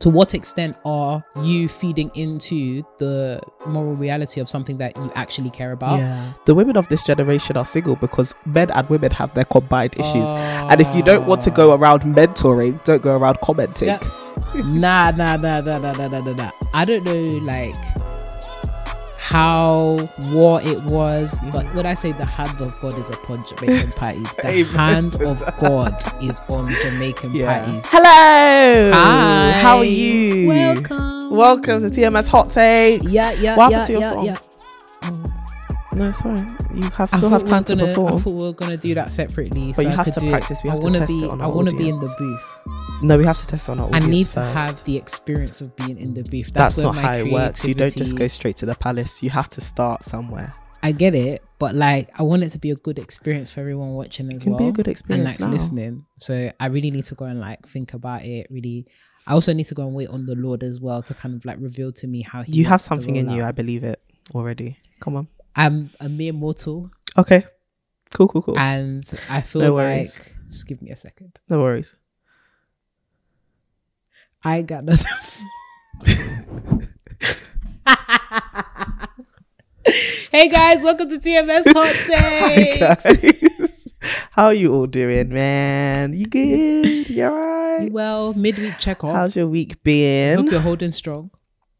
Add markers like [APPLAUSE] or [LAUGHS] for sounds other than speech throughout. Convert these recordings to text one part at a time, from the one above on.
to what extent are you feeding into the moral reality of something that you actually care about? Yeah. The women of this generation are single because men and women have their combined issues. Uh, and if you don't want to go ah. around mentoring, don't go around commenting. Yeah. nah, nah, nah, nah, nah, nah, nah, nah. I don't know, like, how war it was, but when I say the hand of God is upon Jamaican parties, the Amen hand of that. [LAUGHS] God is on Jamaican Yeah. parties. Hello. Hi. How are you? Welcome. Welcome to TMS Hot Take. Yeah, yeah, What yeah, to your yeah, song? yeah. No, it's fine. You have still have time to gonna, I thought we were gonna do that separately. But so you I have could to do it. practice. We I have to wanna test be. it on I want to be in the booth. No, we have to test on our I need to first. have the experience of being in the booth. That's, That's, not my how it works. You don't just go straight to the palace. You have to start somewhere. I get it, but like I want it to be a good experience for everyone watching as It can well. be a good experience and like now. listening. So I really need to go and like think about it. Really, I also need to go and wait on the Lord as well to kind of like reveal to me how he. You have something in you. I believe it already. Come on. I'm a mere mortal, Okay. Cool, cool, cool. and I feel No like just give me a second. no worries. I got nothing. [LAUGHS] hey guys, welcome to TMS [LAUGHS] Hot Takes. [LAUGHS] How are you all doing, man? You good? You alright? Well, midweek check off. How's your week been? Hope you're holding strong,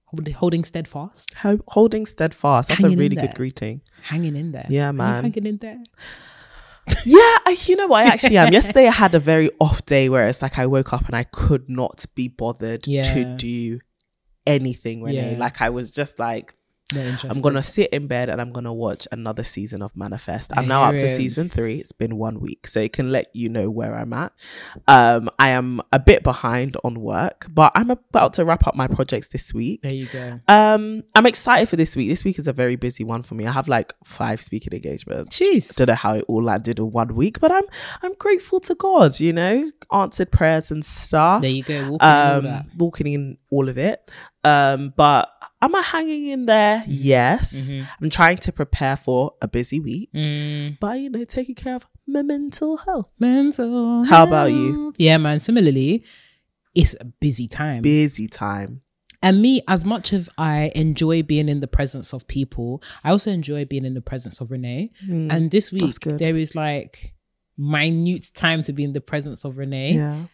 holding, holding steadfast, Ho- holding steadfast. That's Hanging a really good greeting. hanging in there. Yeah, man. hanging in there. Yeah, I, you know what? I actually am. [LAUGHS] Yesterday, I had a very off day where it's like I woke up and I could not be bothered to do anything, Renee. Yeah. Like I was just like. I'm gonna sit in bed and I'm gonna watch another season of Manifest. I'm now up to season three. It's been one week, so it can let you know where I'm at. Um, I am a bit behind on work, but I'm about to wrap up my projects this week. There you go. Um, I'm excited for this week. This week is a very busy one for me. I have like five speaking engagements. Jeez. Don't know how it all landed in one week, but I'm I'm grateful to God. You know, answered prayers and stuff There you go. Walking um walking in all of it um but am i hanging in there yes Mhm. i'm trying to prepare for a busy week Mm. but you know taking care of my mental health Mental. How about you? Yeah, man. Similarly, it's a busy time. busy time And me, as much as I enjoy being in the presence of people, I also enjoy being in the presence of Renee. Mm, And this week, there is like minute time to be in the presence of Renee. yeah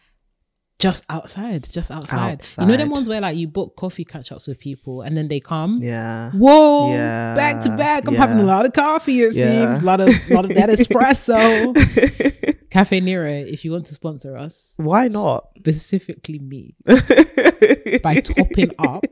Just outside, just outside. You know them ones where like you book coffee catch ups with people and then they come. yeah Whoa, Yeah, back to back. I'm having a lot of coffee. It Yeah. seems a lot of lot of that [LAUGHS] espresso. [LAUGHS] Cafe Nero, if you want to sponsor us, why not specifically me, [LAUGHS] by topping up,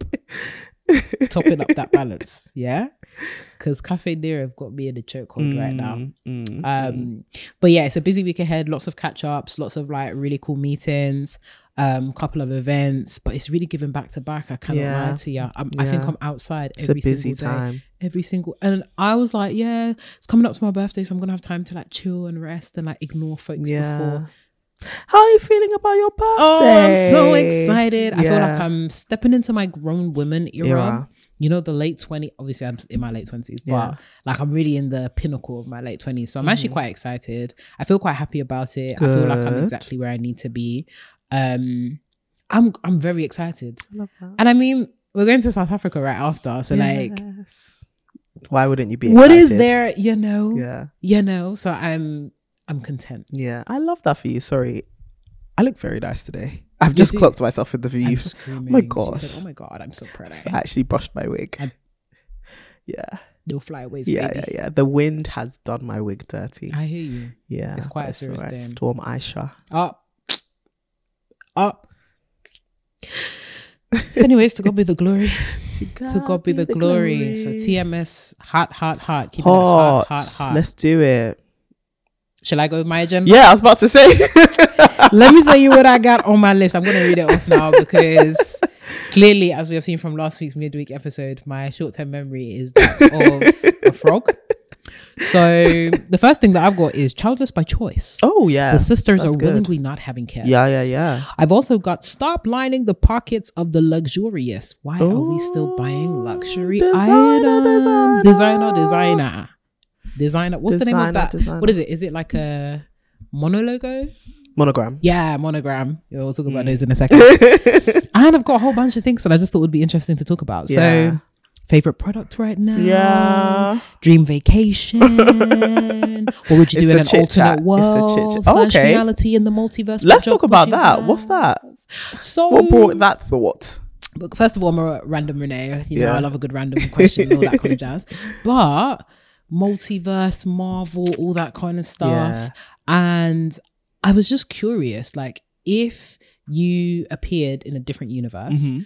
topping up that balance. Yeah, [LAUGHS] because Cafe Nero have got me in a chokehold right now. Mm, mm, Um, but yeah, it's a busy week ahead. Lots of catch ups, lots of like really cool meetings, um, couple of events. But it's really giving back to back. I cannot Yeah. lie to you. I'm, I think I'm outside every single day time every single and I was like, yeah, it's coming up to my birthday, so I'm gonna have time to like chill and rest and like ignore folks yeah before. how are you feeling about your birthday Oh, I'm so excited. I feel like I'm stepping into my grown woman era. Era. You know, the late 20s. Obviously, I'm in my late 20s, but Yeah. like I'm really in the pinnacle of my late 20s. So I'm actually quite excited. I feel quite happy about it. I feel like I'm Mm-hmm. Exactly where I need to be. Um, I'm I'm very excited. Love that. And I mean, we're going to South Africa right after. So like why wouldn't you be what is there, you know? yeah you know so i'm i'm content Yeah, I love that for you. Sorry, I look very nice today. I've just do. clocked myself in the view. I'm oh my. Gosh. said, oh my god i'm so proud I actually brushed my wig. I- yeah, no flyaways yeah, baby yeah, yeah. The wind has done my wig dirty. i hear you yeah, it's quite a serious alright. thing. Storm Isha. up up anyways to god be the glory [LAUGHS] to god be the, glory. so tms hot hot hot keep it hot Hot. hot hot Let's do it. Shall i go with my agenda Yeah, I was about to say. [LAUGHS] let me tell you what I got on my list. I'm going to read it off now because clearly, as we have seen from last week's midweek episode, my short term memory is that of a frog. So the first thing that I've got is childless by choice. oh yeah, the sisters that's are good. willingly not having kids. Yeah, yeah, yeah. I've also got stop lining the pockets of the luxurious. Why are we still buying luxury Designer, items? designer. Designer, designer, designer. What's the name of that? designer. What is it? Is it like a monologo? Monogram. Yeah, monogram. We'll talk about mm. those in a second. [LAUGHS] and I've got a whole bunch of things that I just thought would be interesting to talk about. So, favorite product right now? Yeah. Dream vacation. [LAUGHS] what would you do in an alternate chat. It's a world? slash Okay. reality in the multiverse. Let's talk about that. What's that? So, What brought that thought? But first of all, I'm a random Renee. You know, I love a good random question and all that kind of [LAUGHS] jazz. But multiverse, Marvel, all that kind of stuff. Yeah. And I was just curious, like, if you appeared in a different universe, Mm-hmm.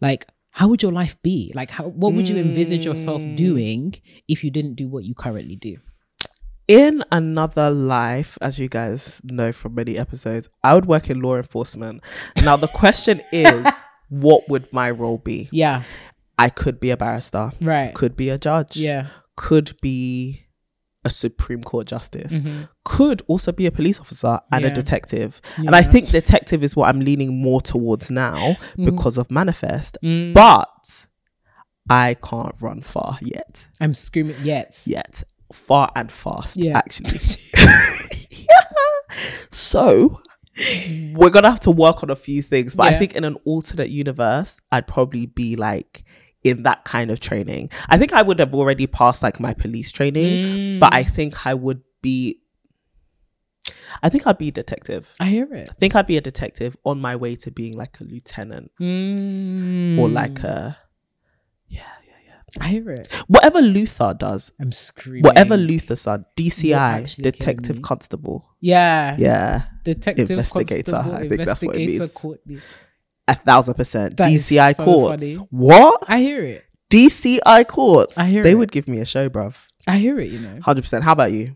like, how would your life be? Like, how, what would you envisage yourself Mm. doing if you didn't do what you currently do? In another life, as you guys know from many episodes, I would work in law enforcement. Now the question [LAUGHS] is, what would my role be? Yeah, I could be a barrister, right. could be a judge, yeah. Could be a Supreme Court justice, Mhm. could also be a police officer and a Yeah. detective. And I think detective is what I'm leaning more towards now Mm-hmm. because of Manifest. Mm, But I can't run far yet. I'm screaming, yet. Yet. Far and fast, Yeah. actually. yeah. [LAUGHS] so we're gonna have to work on a few things. But I think in an alternate universe, I'd probably be like in that kind of training. I think I would have already passed like my police training, but I think I would be I think I'd be a detective. I hear it. I think I'd be a detective on my way to being like a lieutenant Mm. or like a yeah, yeah, yeah. I hear it. whatever Luther does. I'm screaming. Whatever Luther's You're DCI, detective constable. Yeah. Yeah, Detective Investigator, Constable, I think that's what it Investigator means. Courtney. A thousand percent. That DCI so courts. funny. What? I hear it. DCI courts. I hear they it. would give me a show, bruv. I hear it, you know. Hundred percent. How about you?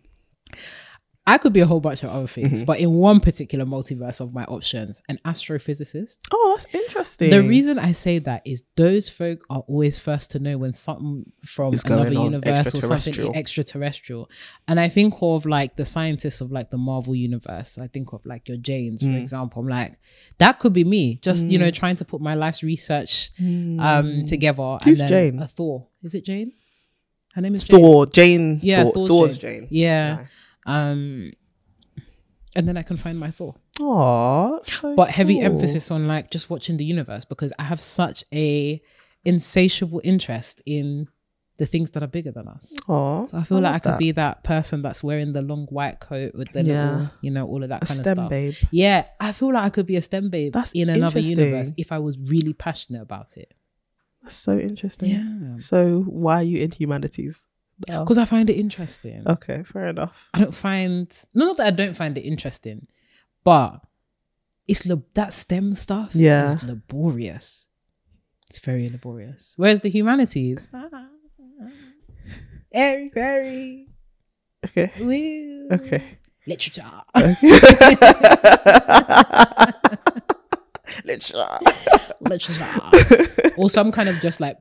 I could be a whole bunch of other things, Mm-hmm. but in one particular multiverse of my options, an astrophysicist. Oh, that's interesting. The reason I say that is those folk are always first to know when something from Is another universe or something extraterrestrial. And I think of like the scientists of like the Marvel universe. I think of like your Janes, Mm. for example. I'm like, that could be me. Just, you know, trying to put my life's research um together. Mm. Who's and then Jane? A Thor. Is it Jane? Her name is Jane. Thor, Jane. Yeah, Thor, Thor's Thor's Jane. Jane. Yeah. Nice. Um and then I can find my Thor. Aw, so but heavy cool. emphasis on like just watching the universe because I have such a insatiable interest in the things that are bigger than us. Aw, So I feel like I could that. be that person that's wearing the long white coat with the Yeah. little, you know, all of that a kind of stuff. Stem babe. Yeah, I feel like I could be a STEM babe That's in another universe if I was really passionate about it. That's so interesting. Yeah. So why are you in humanities? Because I find it interesting. Okay, fair enough. I don't find no, not that I don't find it interesting, but it's that STEM stuff. Yeah. is laborious. It's very laborious. Whereas the humanities, [LAUGHS] very very Okay. woo. Okay. literature. Literally. [LAUGHS] [LAUGHS] literature, or some kind of just like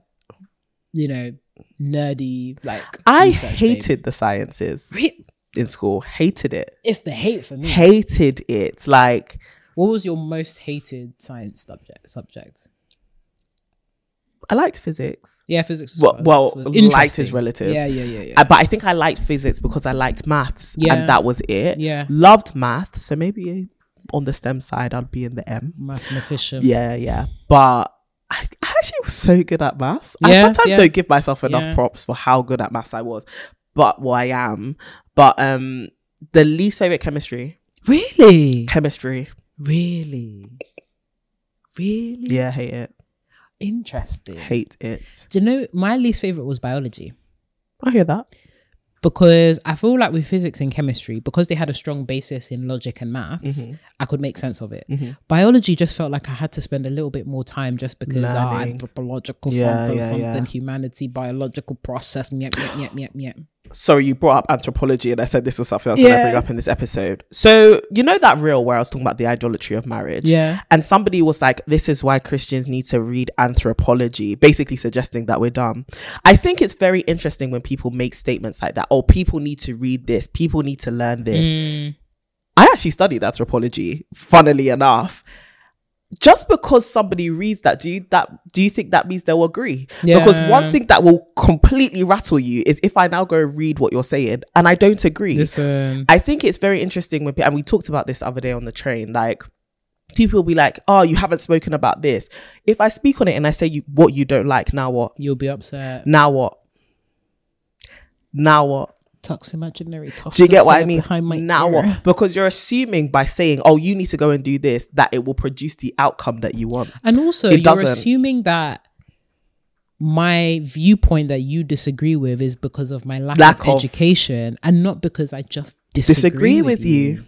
you know nerdy like. I hated the sciences Re- in school. Hated it. It's the hate for me. Hated it. Like What was your most hated science subject? Subject? I liked physics. Yeah, physics. Was, Well, well liked is relative. Yeah, yeah, yeah, yeah. Uh, but I think I liked physics because I liked maths, Yeah. and that was it. Yeah. Loved maths, so maybe on the STEM side I'd be in the M. Mathematician. Yeah, yeah. But I, I actually was so good at maths. I sometimes yeah. don't give myself enough Yeah. props for how good at maths I was, but well, I am. But um, the least favorite chemistry, Really? chemistry. Really? Really? Yeah, I hate it. Interesting. Hate it. Do you know my least favorite was biology I hear that. Because I feel like with physics and chemistry, because they had a strong basis in logic and maths, Mm-hmm. I could make sense of it. Biology just felt like I had to spend a little bit more time just because ah, anthropological Yeah, something, yeah, something, yeah. humanity, biological process, meow, meow, meow, meow, meow. Sorry, you brought up anthropology, and I said this was something I was going to bring up in this episode. So you know that reel where I was talking about the idolatry of marriage. Yeah. And somebody was like, this is why Christians need to read anthropology, basically suggesting that we're dumb. I think it's very interesting when people make statements like that. Oh, people need to read this, people need to learn this. Mm. I actually studied anthropology, funnily enough. just because somebody reads that, do you that do you think that means they'll agree? Because one thing that will completely rattle you is if I now go read what you're saying and I don't agree. Listen, I think it's very interesting when, and we talked about this the other day on the train. Like, people will be like, "Oh, you haven't spoken about this." If I speak on it and I say you what you don't like, now what? you'll be upset. Now what? Now what? Tucks imaginary. Toss Do you get what I mean? Behind my now ear. what? [LAUGHS] Because you're assuming by saying, "Oh, you need to go and do this," that it will produce the outcome that you want. And also, It you're doesn't. assuming that my viewpoint that you disagree with is because of my lack, Lack of, of- education and not because I just disagree, Disagree with you.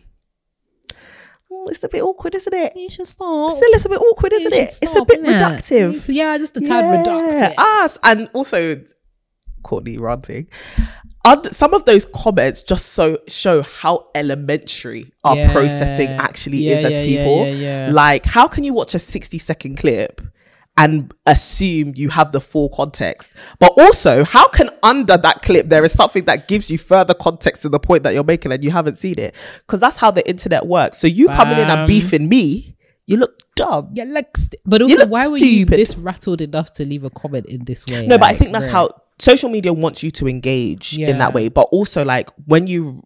Oh, it's a bit awkward, isn't it? You should stop. It's a little bit awkward, isn't it? It's a bit reductive. So, yeah, just a tad Yeah, reductive. Us and also Courtney ranting. Und- some of those comments just so show how elementary our Yeah. processing actually Yeah, is as people. Like, how can you watch a 60 second clip and assume you have the full context? But also, how can under that clip there is something that gives you further context to the point that you're making and you haven't seen it? Because that's how the internet works. So you coming in and beefing me, you look dumb. Yeah, like, st- but also, look why were you this rattled enough to leave a comment in this way? No, but I think that's bruh. how social media wants you to engage in that way. But also, like when you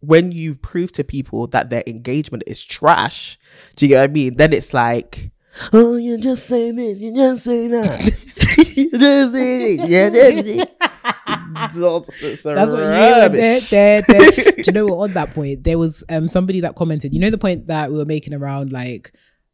when you prove to people that their engagement is trash, do you get what I mean? Then it's like, oh, you just say this, you just say that, [LAUGHS] you just say this, yeah, that's. That's what you were there, there, there. Do you [LAUGHS] know what? On that point, there was um somebody that commented. You know the point that we were making around like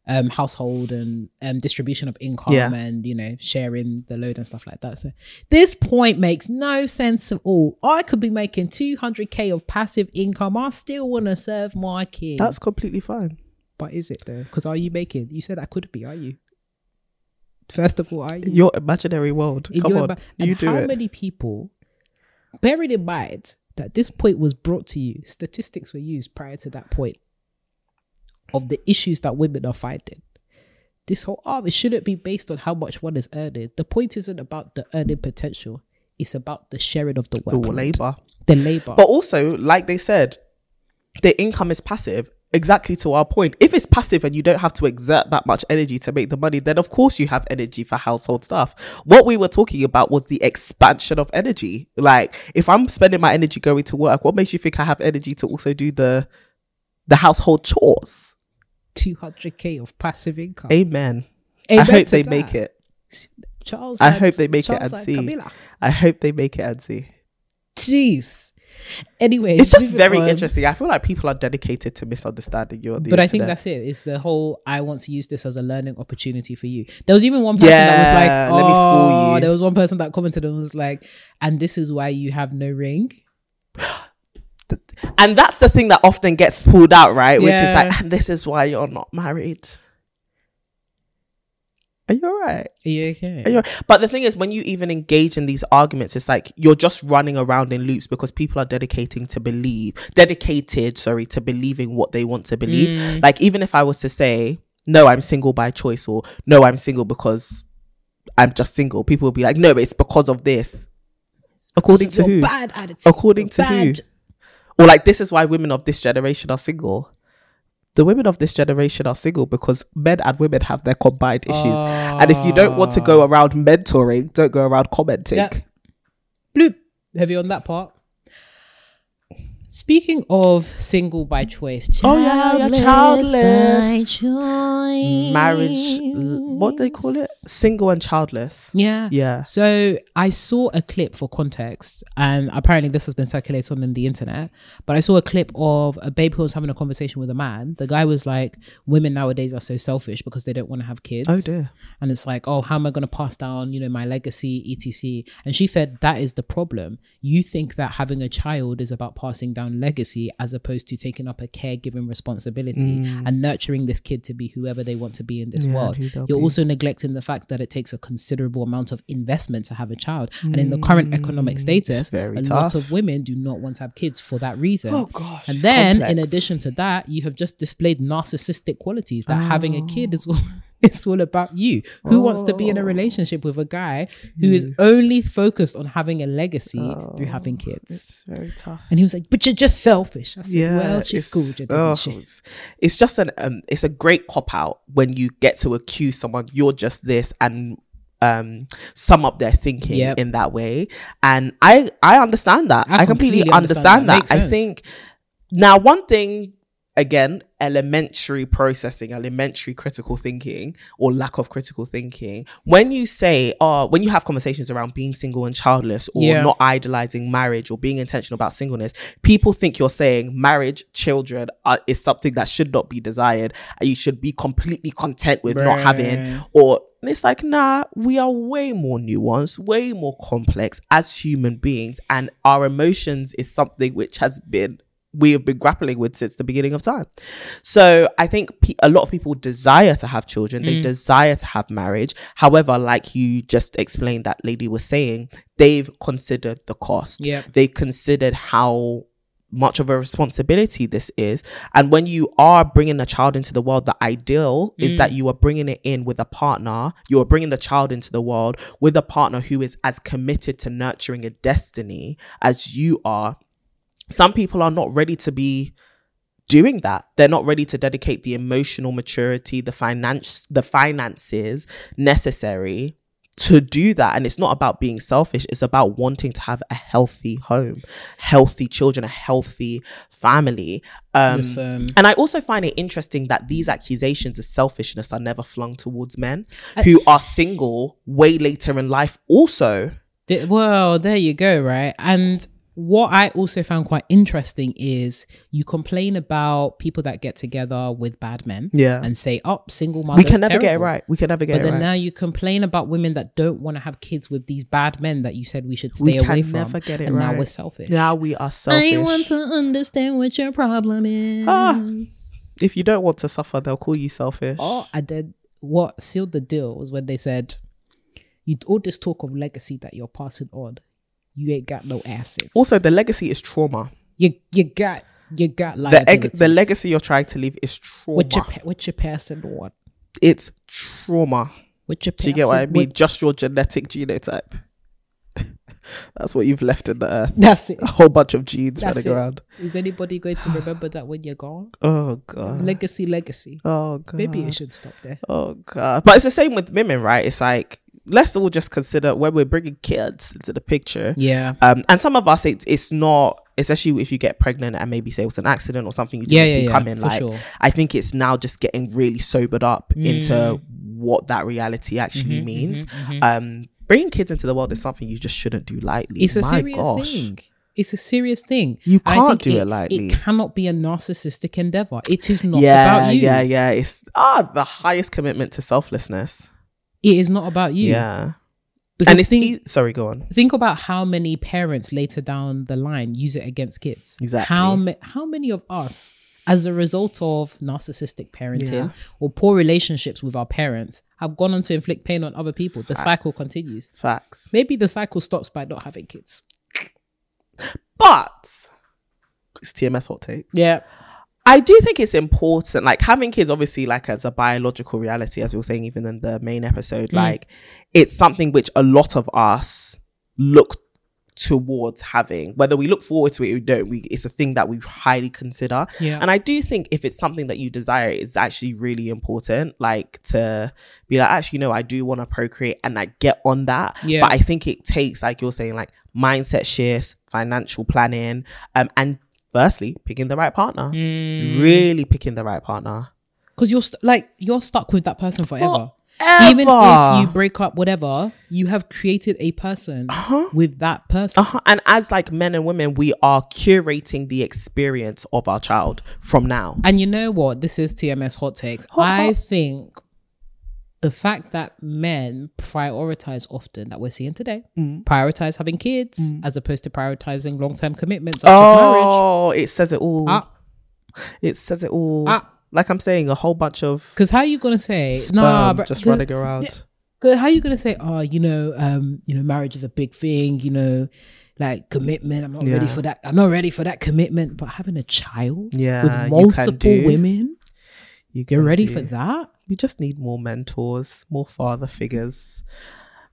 um household and um distribution of income Yeah. and you know sharing the load and stuff like that. So this point makes no sense at all. I could be making two hundred k of passive income. I still want to serve my kids. That's completely fine. but is it though? Because are you making? You said I could be. Are you? First of all, are you? Your imaginary world. in Come on, you do how it. many people bearing in mind that this point was brought to you statistics were used prior to that point of the issues that women are finding this whole oh it shouldn't be based on how much one is earning the point isn't about the earning potential it's about the sharing of the work, the labor. the labor But also, like they said, the income is passive. Exactly to our point. If it's passive and you don't have to exert that much energy to make the money, then of course you have energy for household stuff. What we were talking about was the expansion of energy. Like, if I'm spending my energy going to work, what makes you think I have energy to also do the the household chores? 200k of passive income Amen. Amen I hope they that. make it. charles I and- hope they make it Charles and see. Camilla. I hope they make it and see. jeez anyway It's just very on. interesting. I feel like people are dedicated to misunderstanding you on the but I think that's it. It's the whole I want to use this as a learning opportunity for you. There was even one person that was Yeah, like, let me school "Oh," you. There was one person that commented and was like, "And this is why you have no ring." And that's the thing that often gets pulled out, right? Which is like, and this is why you're not married. Are you alright? Are you okay? Are you? But the thing is, when you even engage in these arguments, it's like you're just running around in loops because people are dedicating to believe, dedicated, sorry, to believing what they want to believe. Mm. Like, even if I was to say, no, I'm single by choice, or no, I'm single because I'm just single, people would be like, no, it's because of this. According to who? Bad attitude. According to who? Or like this is why women of this generation are single. The women of this generation are single because men and women have their combined issues. and if you don't want to go ah. around mentoring, don't go around commenting. Yeah. Bloop. Heavy on that part. Speaking of single by choice, Oh, yeah, yeah, childless childless. by choice. Marriage, what they call it? Single and childless. Yeah. Yeah. So I saw a clip for context, and apparently this has been circulated on the internet. But I saw a clip of a babe who was having a conversation with a man. The guy was like, "Women nowadays are so selfish because they don't want to have kids." Oh dear. And it's like, "Oh, how am I going to pass down, you know, my legacy, etc." And she said that is the problem. You think that having a child is about passing down legacy as opposed to taking up a caregiving responsibility and nurturing this kid to be whoever they want to be in this Mm. Yeah, world. You're be. also neglecting the fact that it takes a considerable amount of investment to have a child. and in the current economic status, Mm, a lot of women do not want to have kids for that reason. Oh, gosh, And then, in addition to that, you have just displayed narcissistic qualities that having a kid is [LAUGHS] It's all about you. Who wants to be in a Oh. relationship with a guy who is only focused on having a legacy through Oh, having kids? It's very tough. And he was like, "But you're just selfish." I said, "Well, she it's- schooled you, didn't oh, she?" It's, it's just an um, it's a great cop out when you get to accuse someone you're just this and um sum up their thinking Yep. in that way and i i understand that I i, completely, completely understand, understand that. that, i think now one thing again elementary processing elementary critical thinking or lack of critical thinking when you say oh when you have conversations around being single and childless or Yeah. not idolizing marriage or being intentional about singleness people think you're saying marriage children are, is something that should not be desired and you should be completely content with not having or and it's like nah we are way more nuanced way more complex as human beings and our emotions is something which has been we have been grappling with since the beginning of time. So i think pe- a lot of people desire to have children. Mm. they desire to have marriage. However like you just explained that lady was saying they've considered the cost. Yep. they considered how much of a responsibility this is. And when you are bringing a child into the world the ideal is Mm. that you are bringing it in with a partner. You are bringing the child into the world with a partner who is as committed to nurturing a destiny as you are some people are not ready to be doing that they're not ready to dedicate the emotional maturity the finance the finances necessary to do that and it's not about being selfish it's about wanting to have a healthy home healthy children a healthy family um Listen. and i also find it interesting that these accusations of selfishness are never flung towards men who are single way later in life also Well, there you go, right? And what I also found quite interesting is you complain about people that get together with bad men, Yeah. and say, "Oh, single we can never get it right we can never get But it right. But then right now you complain about women that don't want to have kids with these bad men that you said we should We stay away can from. never get it and now we're selfish. now we are selfish I want to understand what your problem is. Ah. if you don't want to suffer they'll call you selfish Oh, I did. What sealed the deal was when they said, "You all this talk of legacy that you're passing on, you ain't got no assets. also the legacy is trauma you you got you got the, liabilities. eg- the legacy you're trying to leave is trauma What you pa- what you passing on? it's trauma What you do you get what i mean what- just your genetic genotype [LAUGHS] that's what you've left in the earth That's it. a whole bunch of genes That's running it. around Is anybody going to remember that when you're gone? [SIGHS] oh god Legacy, legacy. oh god Maybe it should stop there. Oh god! But it's the same with women, right? It's like let's all just consider when we're bringing kids into the picture. Yeah. Um, and some of us, it, it's not, especially if you get pregnant and maybe say it was an accident or something you didn't Yeah, yeah, see yeah, coming. for Like, sure. I think it's now just getting really sobered up into Mm. what that reality actually Mhm, means. mhm, mhm. Um, bringing kids into the world is something you just shouldn't do lightly. It's a My serious gosh. thing. It's a serious thing. You can't do it lightly. It cannot be a narcissistic endeavor. It is not yeah, about you. yeah, yeah. It's ah the highest commitment to selflessness. It is not about you. Yeah, Because and it's think, e- sorry, go on. think about how many parents later down the line use it against kids. Exactly. How ma- how many of us, as a result of narcissistic parenting Yeah. or poor relationships with our parents, have gone on to inflict pain on other people? The cycle continues. Facts. Maybe the cycle stops by not having kids. But it's TMS hot takes. Yeah. I do think it's important, like having kids, obviously, like as a biological reality, as we were saying, even in the main episode, Mm. like it's something which a lot of us look towards having. Whether we look forward to it or don't, we it's a thing that we highly consider. Yeah. And I do think if it's something that you desire, it's actually really important, like to be like, actually, no, I do want to procreate and like get on that. Yeah. But I think it takes, like you're saying, like mindset shifts, financial planning, um, and firstly, picking the right partner. Mm. Really picking the right partner. Because you're st- like you're stuck with that person forever. Ever. Even if you break up, whatever, you have created a person with that person. Uh-huh. And as like men and women, we are curating the experience of our child from now. And you know what? This is TMS hot takes. I think the fact that men prioritize often that we're seeing today, Mm. prioritize having kids as opposed to prioritizing long term commitments such as marriage. Oh, it says it all. Ah. It says it all. Ah. Like I'm saying, a whole bunch of Because how are you gonna say nah? But just running around. how are you gonna say oh you know um you know marriage is a big thing you know like commitment I'm not ready for that I'm not ready for that commitment but having a child Yeah, with multiple women You You're ready for that? We just need more mentors, more father figures.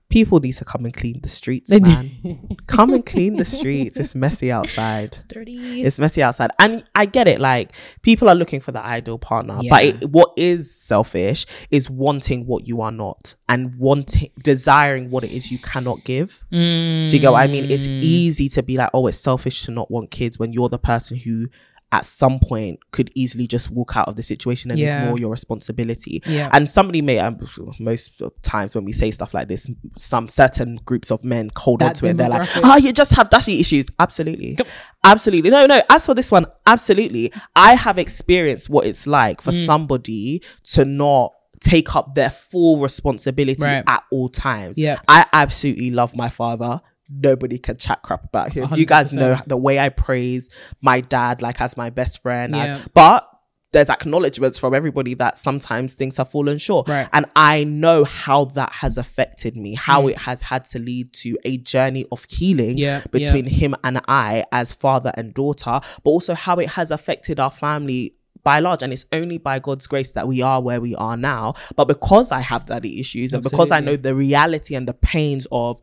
People need to come and clean the streets, They man. [LAUGHS] come and clean the streets. It's messy outside. [LAUGHS] It's Dirty. It's messy outside. And I get it. Like, people are looking for the ideal partner. But it, what is selfish is wanting what you are not and wanting, desiring what it is you cannot give. Do you get what I mean? Mm. It's easy to be like, oh, it's selfish to not want kids when you're the person who at some point could easily just walk out of the situation and Yeah. ignore your responsibility. Yeah. And somebody may, um, most times when we say stuff like this, some certain groups of men hold on to it. They're like, oh, you just have daddy issues. Absolutely. Absolutely. No, no. As for this one, absolutely. I have experienced what it's like for Mm. somebody to not take up their full responsibility Right. at all times. Yeah. I absolutely love my father. Nobody can chat crap about him. You guys know the way I praise my dad, like as my best friend. as- Yeah. but there's acknowledgements from everybody that sometimes things have fallen short. Right. And I know how that has affected me, how Mm. it has had to lead to a journey of healing Yeah, between him and I as father and daughter, but also how it has affected our family by large. And it's only by God's grace that we are where we are now. But because I have daddy issues and because I know the reality and the pains of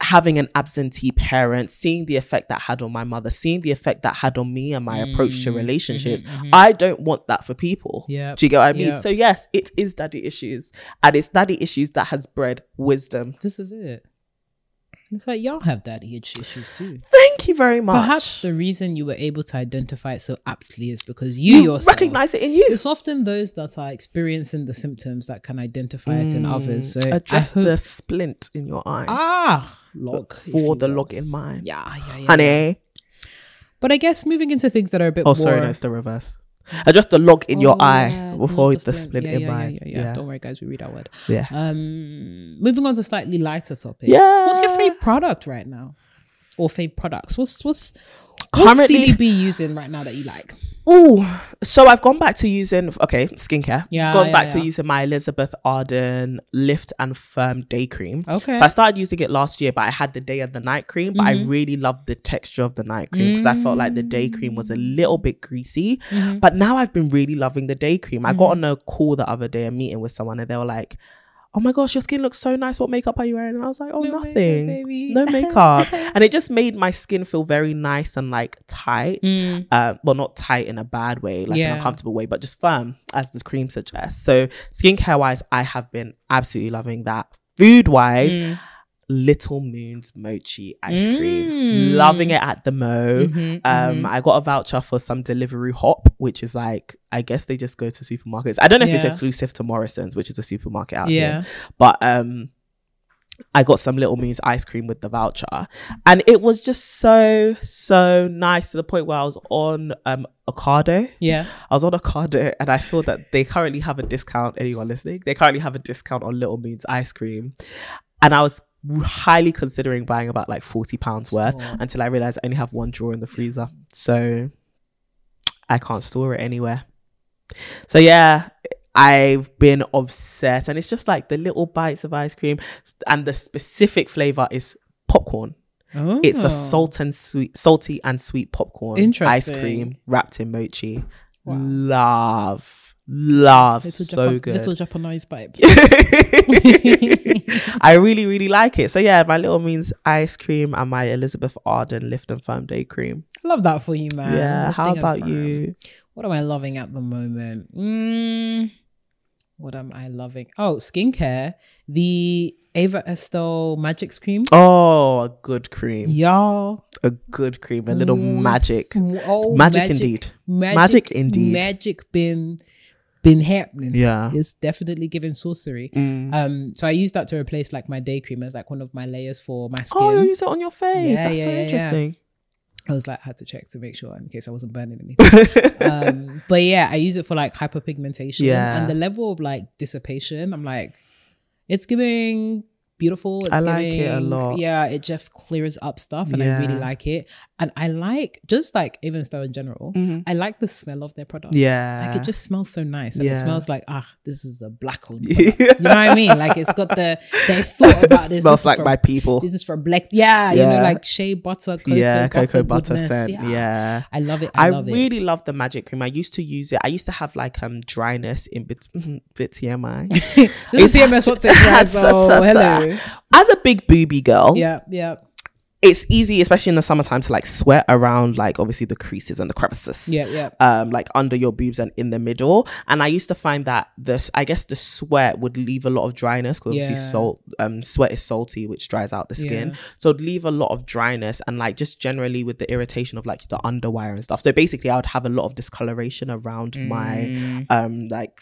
having an absentee parent, seeing the effect that had on my mother, seeing the effect that had on me and my approach to relationships, I don't want that for people. Mm, Yeah. Do you get what I mean? Yeah. So yes, it is daddy issues. And it's daddy issues that has bred wisdom. This is it. It's like y'all have daddy issues too. Thank you very much. Perhaps the reason you were able to identify it so aptly is because you, you yourself recognize it in you. It's often those that are experiencing the symptoms that can identify it in others. So I Address hope- the splint in your eye ah log for the will. log in mine. Yeah, yeah, yeah. Honey. But I guess moving into things that are a bit Oh, more. sorry, no, it's the reverse. Address the log in your Oh, eye yeah, before not the splint yeah, in yeah, mine. Yeah, yeah, yeah. Don't worry, guys. We read our word. Yeah. Um, moving on to slightly lighter topics. Yeah. What's your fave product right now, or fave products? What's what's Currently- what's CDB using right now that you like? Oh, so I've gone back to using okay skincare. Yeah, gone yeah, back to using my Elizabeth Arden Lift and Firm Day Cream. Okay. So I started using it last year, but I had the day and the night cream. But I Mm-hmm. really loved the texture of the night cream because I felt like the day cream was a little bit greasy. Mm-hmm. But now I've been really loving the day cream. I got on a call the other day, a meeting with someone, and they were like, "Oh my gosh, your skin looks so nice. What makeup are you wearing?" And I was like, "Oh, No makeup, nothing, baby." no [LAUGHS] makeup." and it just made my skin feel very nice and like tight. Mm. Uh, well, not tight in a bad way, like Yeah. an uncomfortable way, but just firm, as the cream suggests. So, skincare wise, I have been absolutely loving that. Food wise, Mm. Little Moon's mochi ice Mm. cream, loving it at the Mo. Mhm, Um, mhm. I got a voucher for some delivery hop, which is like I guess they just go to supermarkets. I don't know if it's exclusive to Morrisons, which is a supermarket out Yeah. here, but um, I got some Little Moon's ice cream with the voucher, and it was just so so nice to the point where I was on um Ocado. Yeah. I was on Ocado and I saw that they currently have a discount. Anyone listening? They currently have a discount on Little Moon's ice cream, and I was highly considering buying about like forty pounds worth until I realized I only have one drawer in the freezer, so I can't store it anywhere. So yeah, I've been obsessed, and it's just like the little bites of ice cream, and the specific flavor is popcorn. It's Oh. a salt and sweet, salty and sweet popcorn ice cream wrapped in mochi. Wow. Love, love, Little, so Japan- good. little Japanese pipe. [LAUGHS] [LAUGHS] [LAUGHS] I really, really like it. So yeah, my Little Moons ice cream and my Elizabeth Arden Lift and Firm Day Cream. Love that for you, man. yeah. How Lifting and about you? What am I loving at the moment? Mm, what am I loving? Oh, skincare. The Ava Estelle Magic Cream. Oh, a good cream. Y'all. A good cream. A little Mm, magic. Oh, Magic indeed. Magic, Magic indeed. Magic been been happening. Yeah. It's definitely giving sorcery. Mm. Um, so I use that to replace like my day cream as like one of my layers for my skin. Oh, you use it on your face. Yeah, That's yeah, so yeah, yeah. interesting. I was like, I had to check to make sure in case I wasn't burning anything. [LAUGHS] um, but yeah, I use it for like hyperpigmentation. Yeah. And the level of like dissipation, I'm like, it's giving beautiful. It's I like it a lot. Yeah, it just clears up stuff, and I really like it. And I like just like even though in general, Mhm. I like the smell of their products. Yeah. like it just smells so nice, and Yeah. it smells like ah, this is a black owned. [LAUGHS] You know what I mean? Like it's got the they [LAUGHS] thought about this. Smells this like for- my people. This is for black. Yeah, you know, like shea butter, cocoa yeah, butter, cocoa butter goodness. scent. Yeah. I love it. I, I, love it. really love the magic cream. I used to use it. I used to have like um dryness in bit [LAUGHS] bit TMI. This is TMS Hot Takes, guys, Ta- so ta- ta. hello. As a big booby girl, Yeah, yeah, it's easy, especially in the summertime, to like sweat around like obviously the creases and the crevices. yeah, yeah. Um, like under your boobs and in the middle, and I used to find that this, I guess, the sweat would leave a lot of dryness because obviously Yeah. salt, um, sweat is salty, which dries out the skin, Yeah. so it'd leave a lot of dryness and like just generally with the irritation of like the underwire and stuff. So basically, I would have a lot of discoloration around my Mm. um like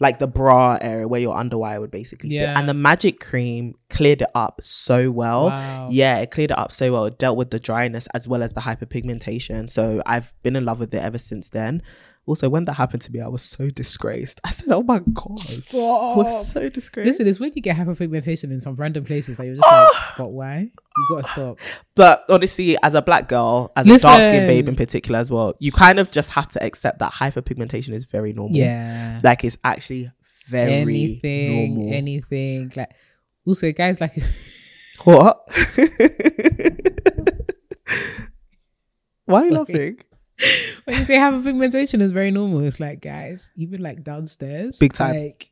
like the bra area where your underwire would basically sit. Yeah. And the magic cream cleared it up so well. Wow. Yeah, it cleared it up so well. It dealt with the dryness as well as the hyperpigmentation. So I've been in love with it ever since then. Also, when that happened to me, I was so disgraced. I said, "Oh my god, I was so disgraced." Listen, it's when you get hyperpigmentation in some random places that you're just like, [SIGHS] but why? You gotta stop. But honestly, as a black girl, as a dark skinned babe in particular as well, you kind of just have to accept that hyperpigmentation is very normal. Yeah. like it's actually very anything, normal. anything. Like also guys like [LAUGHS] What? [LAUGHS] [LAUGHS] Why are you laughing? When you say hyperpigmentation is very normal, it's like guys, even like downstairs. Big time. Like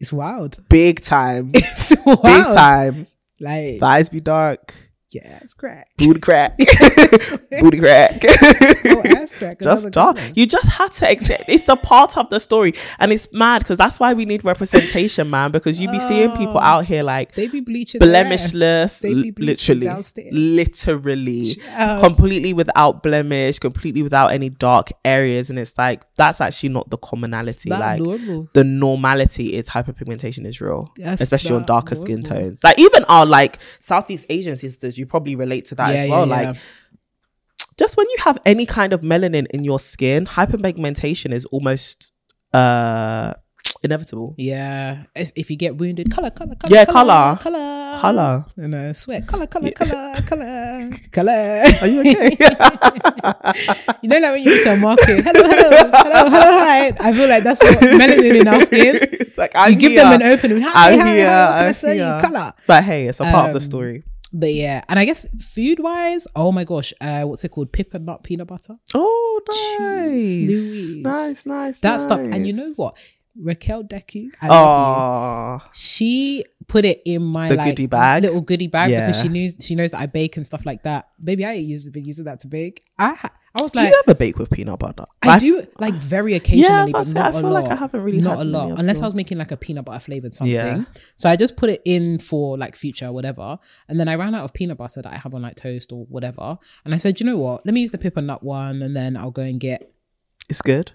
it's wild. Big time. [LAUGHS] It's wild. Big time. Like Thighs be dark. Yeah, it's crack. Booty crack. [LAUGHS] Booty crack. Oh, ass crack. [LAUGHS] just colour. You just have to accept it's a part of the story. And it's mad because that's why we need representation, man. Because you be seeing people Oh. out here like They be bleaching ass. blemishless, They be bleaching literally, downstairs. literally, Child. completely without blemish, completely without any dark areas, and it's like that's actually not the commonality. Like normal. the normality is hyperpigmentation is real, That's especially on darker skin tones. Like even our like Southeast Asian sisters, you probably relate to that Yeah, as well. yeah, like yeah. just when you have any kind of melanin in your skin, hyperpigmentation is almost uh inevitable. Yeah, It's- if you get wounded, color, color, color, Yeah, color, colour. color, Color. and uh, sweat, color, color, color, color, color. Are you okay? [LAUGHS] You know, like when you go to a market, hello, hello, hello, hello, hi. I feel like that's what melanin in our skin. [LAUGHS] It's like I'm You give here. them an opening. Hi, I'm hi, here, hi, what can I I'm say? here. Color. But hey, it's a part of the Um, story. But yeah, and I guess food wise, oh my gosh, uh, what's it called? Pip and nut peanut butter. Oh, Jeez nice, Louise. nice, nice. That stuff. And you know what? Raquel Deku, I love you. Oh, she put it in my The like goodie bag? little goodie bag because she knew she knows that I bake and stuff like that. Baby, I used been using that to bake. I ha- I was do like, you ever bake with peanut butter? I Like, do like very occasionally, I but not say, I feel lot. like I haven't really not a lot, unless I was making like a peanut butter flavored something. Yeah. So I just put it in for like future whatever, and then I ran out of peanut butter that I have on like toast or whatever, and I said, you know what? Let me use the Pip and Nut one, and then I'll go and get It's good.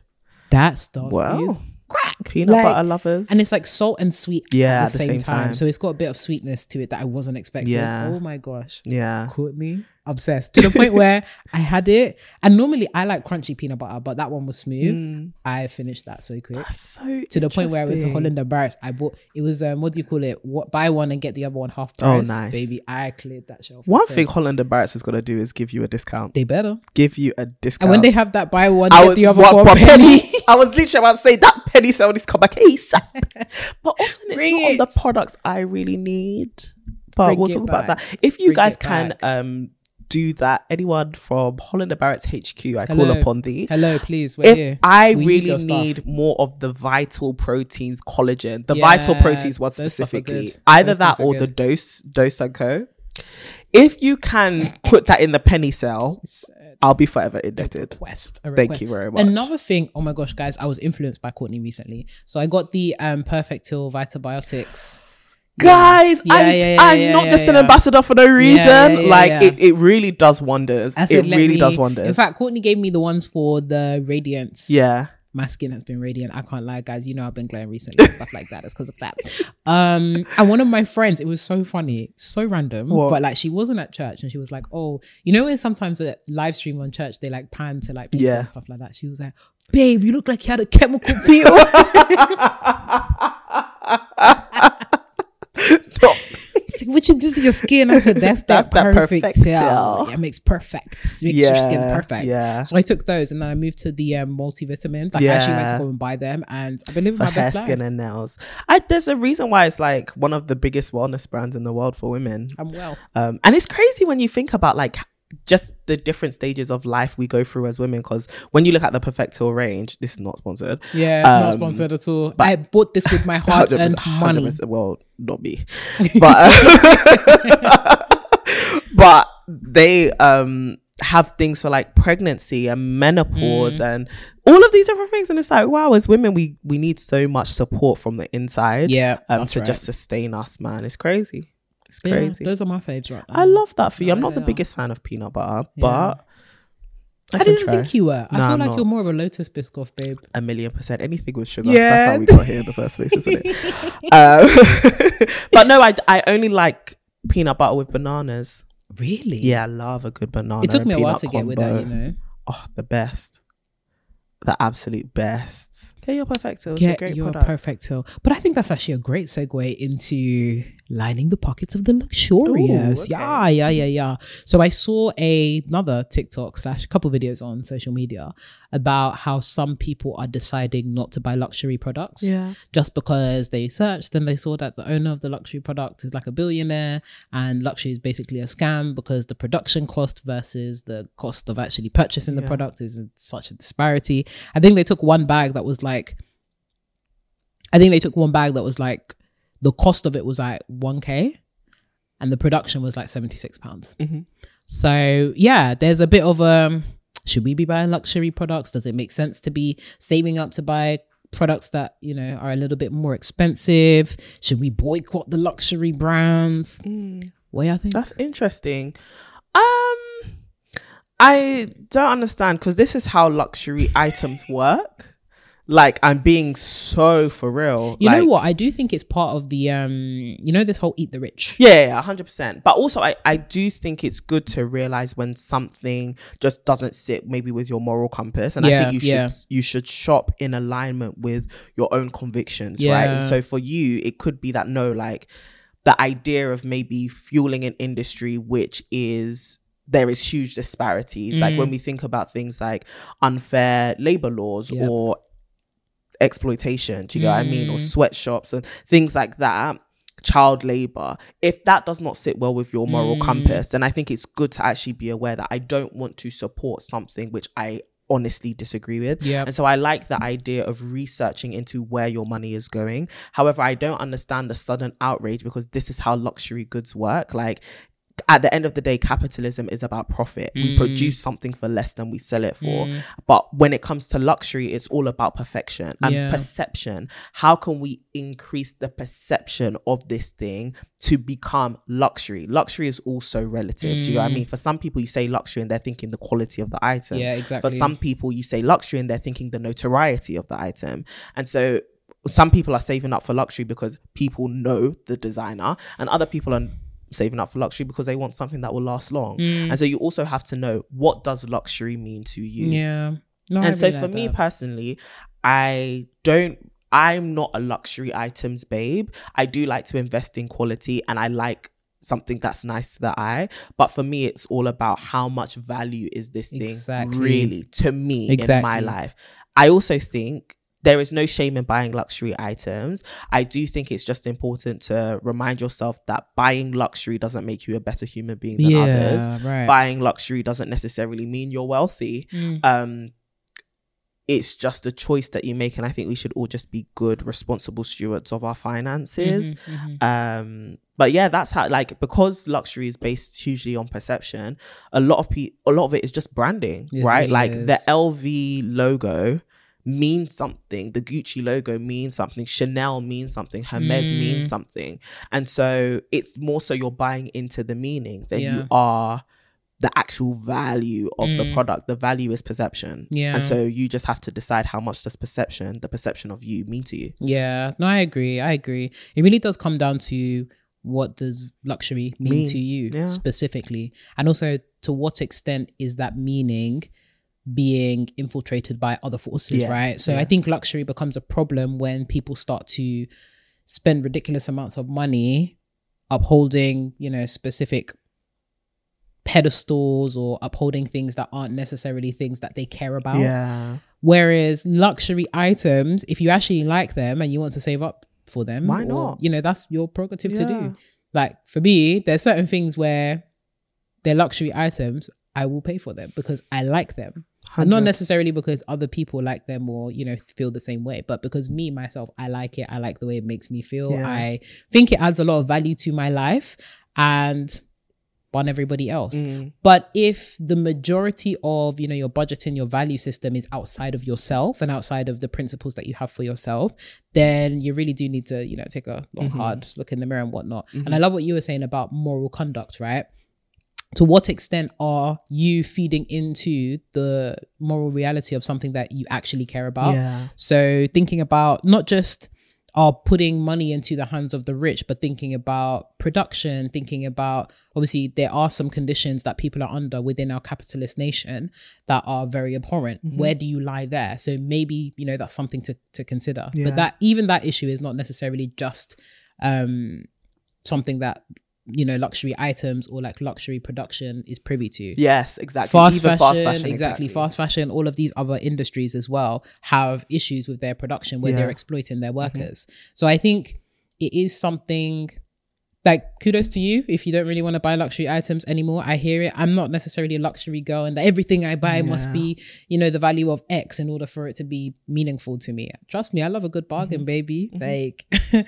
that stuff. Wow. is crack. Peanut Like- butter lovers. and it's like salt and sweet Yeah, at the, same, time. So it's got a bit of sweetness to it that I wasn't expecting. Yeah. Oh my gosh. yeah. Courtney, obsessed to the point [LAUGHS] where I had it. And normally I like crunchy peanut butter, but that one was smooth. Mm. I finished that so quick. That's so To the point where I went to. Holland and Barrett's. I bought it was um what do you call it? What buy one and get the other one half price. Oh, price. nice. Baby, I cleared that shelf. One So thing Holland and Barrett's is gonna do is give you a discount. they better. Give you a discount. And when they have that buy one, I get was the other what, for penny. penny. [LAUGHS] I was literally about to say that penny sale to come back ASAP. [LAUGHS] but often it's Bring not on the products I really need. But Bring we'll it talk about that. If you Bring guys can back. um do that, anyone from Holland and Barrett's HQ, I call upon thee. Hello, please. We're If here. I We really stuff. need more of the vital proteins, collagen, the vital proteins one stuff specifically, either Those that or the dose, dose and co. If you can put that in the penny cell, I'll be forever indebted. request. a Thank you very much. Another thing, oh my gosh, guys, I was influenced by Courtney recently. So I got the um Perfectil Vitabiotics. Guys Yeah, I, yeah, yeah, i'm not just an ambassador for no reason like. It, it really does wonders it really me- does wonders In fact, Courtney gave me the ones for the radiance. yeah My skin has been radiant. I can't lie, guys. You know I've been glowing recently and stuff like that. It's because of that. Um, and one of my friends, it was so funny, so random, What? but like she wasn't at church and she was like, "Oh, you know when sometimes a live stream on church they like pan to like people Yeah. and stuff like that." She was like, "Babe, you look like you had a chemical peel." [LAUGHS] [LAUGHS] It's what you do to your skin. I said, that's [LAUGHS] that That's that perfect Perfectil. tell. Yeah, it makes perfect. Makes your skin perfect. yeah. So I took those and then I moved to the um, multivitamins. Like I actually went to go and buy them and I've been living for my best life. skin, and nails. I, there's a reason why it's like one of the biggest wellness brands in the world for women. I'm well. Um, and it's crazy when you think about like just the different stages of life we go through as women. Because when you look at the Perfectil range, this is not sponsored. Yeah, not Um, sponsored at all. But I bought this with my hard earned money. Well, not me, [LAUGHS] but uh, [LAUGHS] but they um have things for like pregnancy and menopause Mm. and all of these different things and it's like wow as women we we need so much support from the inside Yeah, um to right. just sustain us man it's crazy it's Yeah, crazy those are my faves right now. i love that for you i'm not the yeah. biggest fan of peanut butter Yeah. but I, can didn't try. think you were. I No, feel I'm like not. you're more of a Lotus Biscoff babe. a million percent anything with sugar Yeah. that's how we got here in the first place isn't it [LAUGHS] um, [LAUGHS] but no I, I only like peanut butter with bananas Really? yeah i love a good banana It took me a while peanut to get with that, you know. oh the best the absolute best get your perfecto it's a Get great your product perfect pill. But I think that's actually a great segue into lining the pockets of the luxurious. Ooh, okay. Yeah, yeah, yeah, yeah. So I saw a, another TikTok slash couple videos on social media about how some people are deciding not to buy luxury products. yeah just because they searched and they saw that the owner of the luxury product is like a billionaire and luxury is basically a scam because the production cost versus the cost of actually purchasing the product is such a disparity. I think they took one bag that was like, I think they took one bag that was like, the cost of it was like 1K and the production was like 76 pounds. Mhm. So yeah, there's a bit of um should we be buying luxury products? Does it make sense to be saving up to buy products that, you know, are a little bit more expensive? Should we boycott the luxury brands? What y'all think? that's interesting um i don't understand because this is how luxury items work like i'm being so for real You know what? I do think it's part of the um you know this whole eat the rich. Yeah, yeah, hundred percent. But also, I I do think it's good to realize when something just doesn't sit maybe with your moral compass, and I think you yeah. should you should shop in alignment with your own convictions, right? And so for you, it could be that no, like the idea of maybe fueling an industry which is there is huge disparities like Mm. when we think about things like unfair labor laws Yep. or exploitation do you know what i mean or Mm. sweatshops and things like that child labor if that does not sit well with your moral Mm. compass then i think it's good to actually be aware that i don't want to support something which i honestly disagree with Yeah. and so I like the idea of researching into where your money is going. However, I don't understand the sudden outrage because this is how luxury goods work. Like at the end of the day, capitalism is about profit. We Mm. produce something for less than we sell it for. But when it comes to luxury, it's all about perfection and Yeah. perception. How can we increase the perception of this thing to become luxury? Luxury is also relative. Do you know what I mean? For some people, you say luxury and they're thinking the quality of the item. Mm. Yeah, For some people, you say luxury and they're thinking the notoriety of the item. And so some people are saving up for luxury because people know the designer, and other people are saving up for luxury because they want something that will last long. Mm. And so you also have to know what does luxury mean to you. Yeah. No, I and so for like me personally, I don't I'm not a luxury items babe. I do like to invest in quality and I like something that's nice to the eye. But for me, it's all about how much value is this thing Exactly. really to me in my life. I also think there is no shame in buying luxury items. I do think it's just important to remind yourself that buying luxury doesn't make you a better human being than others. right. Buying luxury doesn't necessarily mean you're wealthy Mm. um it's just a choice that you make and i think we should all just be good responsible stewards of our finances Mhm, mhm. um but yeah that's how like because luxury is based hugely on perception a lot of pe- a lot of it is just branding right like the lv logo means something the gucci logo means something chanel means something hermes Mm. means something and so it's more so you're buying into the meaning than Yeah. you are the actual value of the Mm. product the value is perception Yeah. and so you just have to decide how much does perception the perception of you mean to you Yeah, no, I agree. I agree. It really does come down to what does luxury mean, Mean, to you yeah. specifically, and also to what extent is that meaning being infiltrated by other forces, Yeah, right? So I think luxury becomes a problem when people start to spend ridiculous amounts of money upholding, you know, specific pedestals or upholding things that aren't necessarily things that they care about. Yeah. Whereas luxury items, if you actually like them and you want to save up for them, Why or, not? You know, that's your prerogative to do. Like for me, there's certain things where they're luxury items, I will pay for them because I like them. And not necessarily because other people like them or, you know, feel the same way, but because me, myself, I like it. I like the way it makes me feel. Yeah. I think it adds a lot of value to my life and on everybody else. Mm. But if the majority of, you know, your budgeting, your value system is outside of yourself and outside of the principles that you have for yourself, then you really do need to, you know, take a long, Mhm. hard look in the mirror and whatnot. Mhm. And I love what you were saying about moral conduct, right? To what extent are you feeding into the moral reality of something that you actually care about? Yeah. So thinking about not just are putting money into the hands of the rich, but thinking about production, thinking about obviously there are some conditions that people are under within our capitalist nation that are very abhorrent. Mhm. Where do you lie there? So maybe, you know, that's something to, to consider. Yeah. But that even that issue is not necessarily just um something that, you know, luxury items or like luxury production is privy to. Yes, exactly. fast Even fashion, exactly, fast fashion all of these other industries as well have issues with their production where Yeah. Mm-hmm. they're exploiting their workers. So i think it is something like kudos to you if you don't really want to buy luxury items anymore. I hear it. I'm not necessarily a luxury girl and that everything i buy must be you know the value of x in order for it to be meaningful to me. Trust me i love a good bargain Mm-hmm. baby. Like [LAUGHS]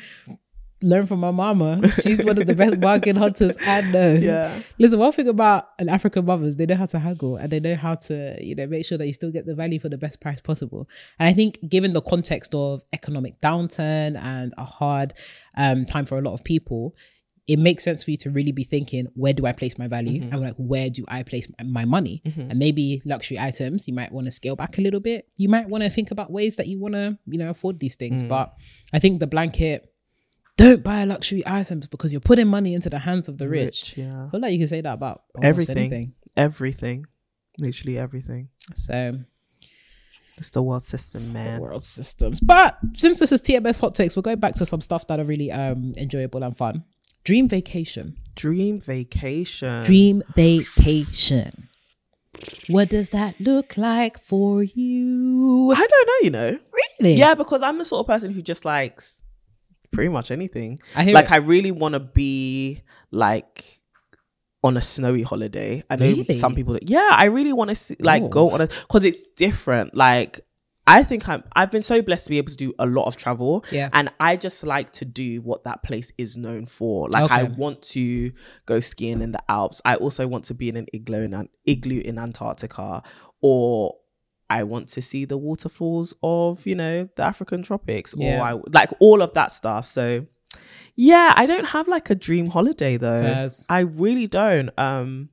learn from my mama she's one of the best [LAUGHS] bargain hunters i know Yeah. Listen, one thing about an African mothers, they know how to haggle and they know how to, you know, make sure that you still get the value for the best price possible. And I think given the context of economic downturn and a hard um, time for a lot of people, it makes sense for you to really be thinking, where do I place my value? Mhm. And like, where do I place my- money? Mhm. And maybe luxury items, you might want to scale back a little bit. You might want to think about ways that you want to, you know, afford these things. Mm. But I think the blanket, don't buy luxury items because you're putting money into the hands of the rich. Yeah. I feel like you can say that about Everything. anything. Everything. Literally everything. So It's the world system, man. world systems. But since this is TMS hot takes, we'll go back to some stuff that are really um enjoyable and fun. Dream vacation. Dream vacation. Dream vacation. What does that look like for you? I don't know, you know. Really? Yeah, because I'm the sort of person who just likes pretty much anything. I hear like it. I really want to be like on a snowy holiday. I know Really? some people that yeah, I really want to see like Oh. go on a because it's different. Like I think I'm I've been so blessed to be able to do a lot of travel. Yeah. And I just like to do what that place is known for. Like I want to go skiing in the Alps. I also want to be in an igloo in an igloo in Antarctica or I want to see the waterfalls of, you know, the African tropics or Yeah. I like all of that stuff. So yeah, I don't have like a dream holiday though. Fairs. I really don't. Um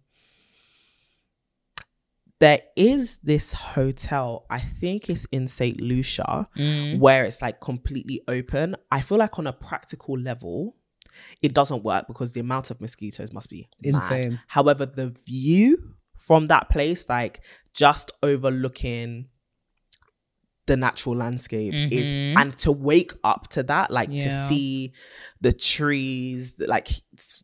there is this hotel, I think it's in St. Lucia, Mm. where it's like completely open. I feel like on a practical level, it doesn't work because the amount of mosquitoes must be mad. Insane. However, the view from that place, like just overlooking the natural landscape is Mhm. and to wake up to that like Yeah. to see the trees like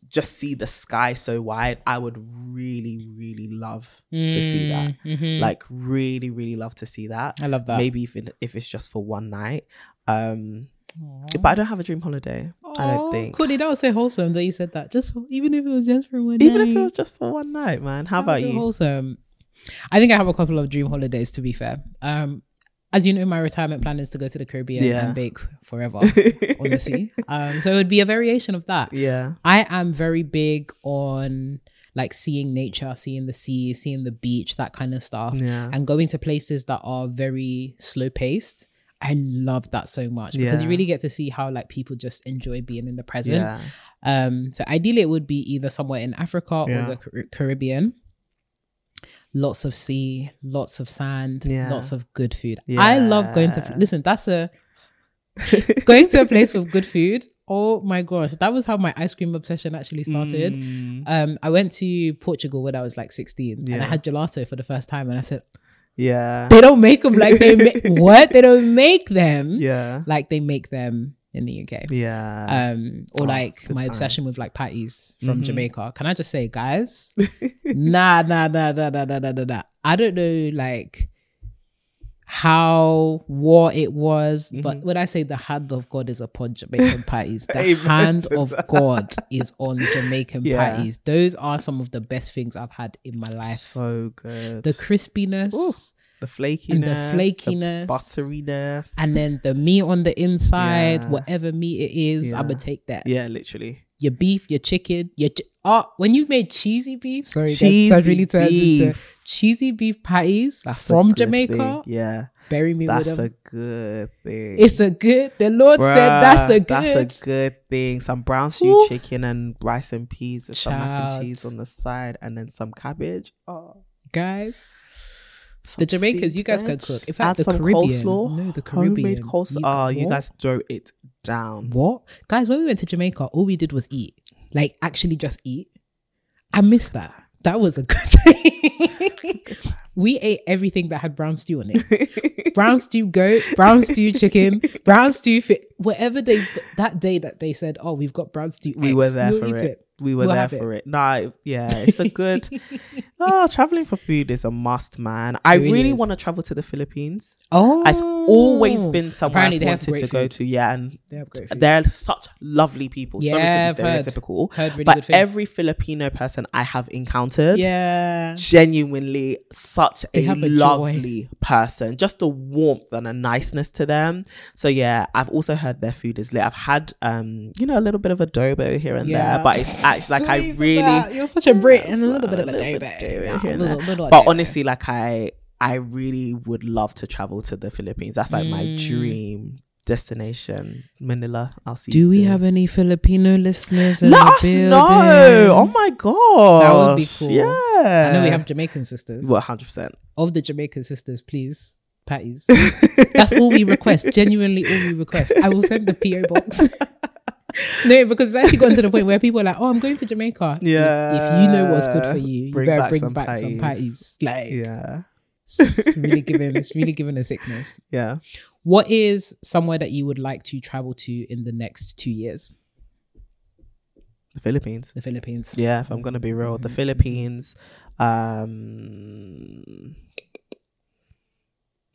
just see the sky so wide i would really really love to see that Mhm. like really really love to see that I love that. maybe if, if it's just for one night um Aw. but i don't have a dream holiday i don't think Courtney, that was so wholesome that you said that. Just for, even if it was just for one even night. if it was just for one night man how That about you Wholesome. I think I have a couple of dream holidays. To be fair, um, as you know, my retirement plan is to go to the Caribbean Yeah. and bake forever on the sea. Um, so it would be a variation of that. yeah I am very big on like seeing nature, seeing the sea, seeing the beach, that kind of stuff, yeah and going to places that are very slow paced. I love that so much because you really get to see how like people just enjoy being in the present. yeah Um, so ideally, it would be either somewhere in Africa Yeah. or the Caribbean. Lots of sea, lots of sand, Yeah. lots of good food. I love going to listen. That's a [LAUGHS] going to a place with good food. Oh my gosh, that was how my ice cream obsession actually started. Mm, Um, I went to Portugal when I was like sixteen, and I had gelato for the first time, and I said, yeah "They don't make them like they make [LAUGHS] what? They don't make them yeah like they make them in the UK. Yeah. Um, or Oh, like my times. obsession with like patties from Mhm. Jamaica. Can I just say, guys? [LAUGHS] nah, nah, nah, nah, nah, nah, nah, nah, nah. I don't know, like how war it was, but Mhm. when I say the hand of God is upon Jamaican [LAUGHS] patties, the hand of that. God is on Jamaican Yeah. patties. Those are some of the best things I've had in my life. so good. the crispiness Ooh, the flakiness, and the flakiness, butteriness. and then the meat on the inside, Yeah. whatever meat it is, I'ma take that. yeah, literally. Your beef, your chicken, your chi- oh, when you made cheesy beef, sorry, Cheesy that really turned into beef. Cheesy beef patties That's from Jamaica. thing. Yeah, Bury me that's with them. a good thing. it's a good. The Lord said that's a good. That's a good thing. Some brown stew Ooh. chicken and rice and peas with some mac and cheese on the side, and then some cabbage. Oh, guys. some The Jamaicans, you guys can cook. In fact, the Caribbean, coleslaw. no, the homemade Caribbean, coleslaw. you- oh, you guys throw it down. What guys? When we went to Jamaica, all we did was eat. Like actually, just eat. I miss that. That was a good [LAUGHS] thing. We ate everything that had brown stew on it. brown stew goat, brown stew chicken, brown stew fit. Whatever they that day that they said, "Oh, we've got brown stew." We X," were there we'll for eat it. We were We'll there have it. for it. No, yeah, it's a good. [LAUGHS] oh, traveling for food is a must, man. I really really want to travel to the Philippines. Oh, It's always been somewhere Apparently I've wanted to go food. to. Yeah, and they they're such lovely people. Sorry Yeah, to be I've heard. stereotypical, Heard really but every Filipino person I have encountered, yeah, genuinely such They a a joy. lovely person. Just a warmth and a niceness to them. So yeah, I've also heard their food is lit. I've had um, you know, a little bit of adobo here and Yeah. there, but it's actually like I really that. you're such a Brit and a little bit of a little day bit babe. here little- little but honestly, like I I really would love to travel to the Philippines. That's like my Mm. dream destination. Manila. I'll see Do we soon. have any Filipino listeners? In Let the know. Oh my god. That would be cool. Yeah. I know we have Jamaican sisters. Well, hundred percent. Of the Jamaican sisters, please, patties. [LAUGHS] That's all we request. Genuinely, all we request. I will send the PO box. [LAUGHS] no, because it's actually gotten to the point where people are like, "Oh, I'm going to Jamaica." Yeah. If you know what's good for you, you Bring better back bring some back some patties. patties. Like, Yeah. it's really giving. It's really giving a sickness. [LAUGHS] Yeah. What is somewhere that you would like to travel to in the next two years? The Philippines. The Philippines. Yeah, if I'm gonna be real, Mm-hmm. the Philippines, um,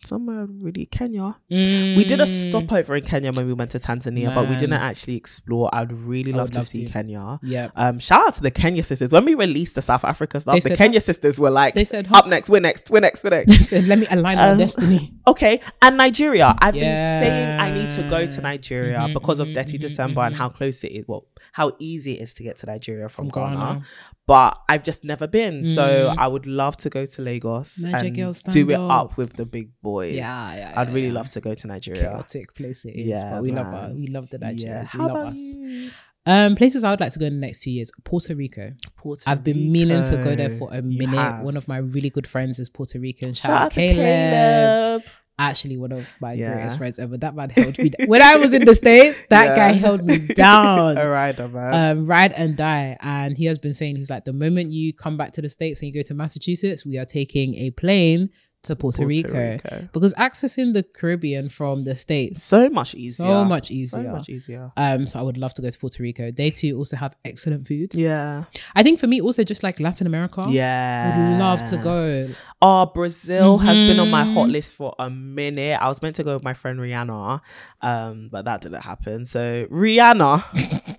somewhere really Kenya. We did a stopover in Kenya when we went to Tanzania, but we didn't actually explore. I'd really I love to love see to. Kenya. Yeah. Um, shout out to the Kenya sisters. When we released the South Africa stuff, They the said, Kenya sisters were like, They said, "Up next, we're next, we're next, we're [LAUGHS] next." So let me align our Um, destiny. [LAUGHS] Okay, and Nigeria. I've been saying I need to go to Nigeria Mhm, because of mhm, Dirty mhm, December and mhm. how close it is. Well, how easy it is to get to Nigeria from, From Ghana. Ghana. But I've just never been, so Mm. I would love to go to Lagos Niger and do it up. up with the big boys. Yeah, yeah, I'd really yeah. love to go to Nigeria. chaotic place it is. Yeah, but we love our, we love the Yeah. Nigerians. How We love us. you? Um, places I would like to go in the next two years: Puerto Rico. Puerto I've been meaning to go there for a minute. One of my really good friends is Puerto Rican. Shout, Shout out Caleb. Caleb. Actually, one of my Yeah. greatest friends ever. That man held me when I was in the [LAUGHS] states. That Yeah. guy held me down. [LAUGHS] All right, man. um, ride and die. And he has been saying, he's like, the moment you come back to the States and you go to Massachusetts, we are taking a plane to Puerto, Rico. Because accessing the Caribbean from the States, So much easier. So much easier, So much easier. um, so I would love to go to Puerto Rico. They too also have excellent food. Yeah. I think for me, also just like Latin America. Yeah. I would love to go. Oh, Brazil has been on my hot Mhm. list for a minute. I was meant to go with my friend Rihanna, um, but that didn't happen. So Rihanna, [LAUGHS]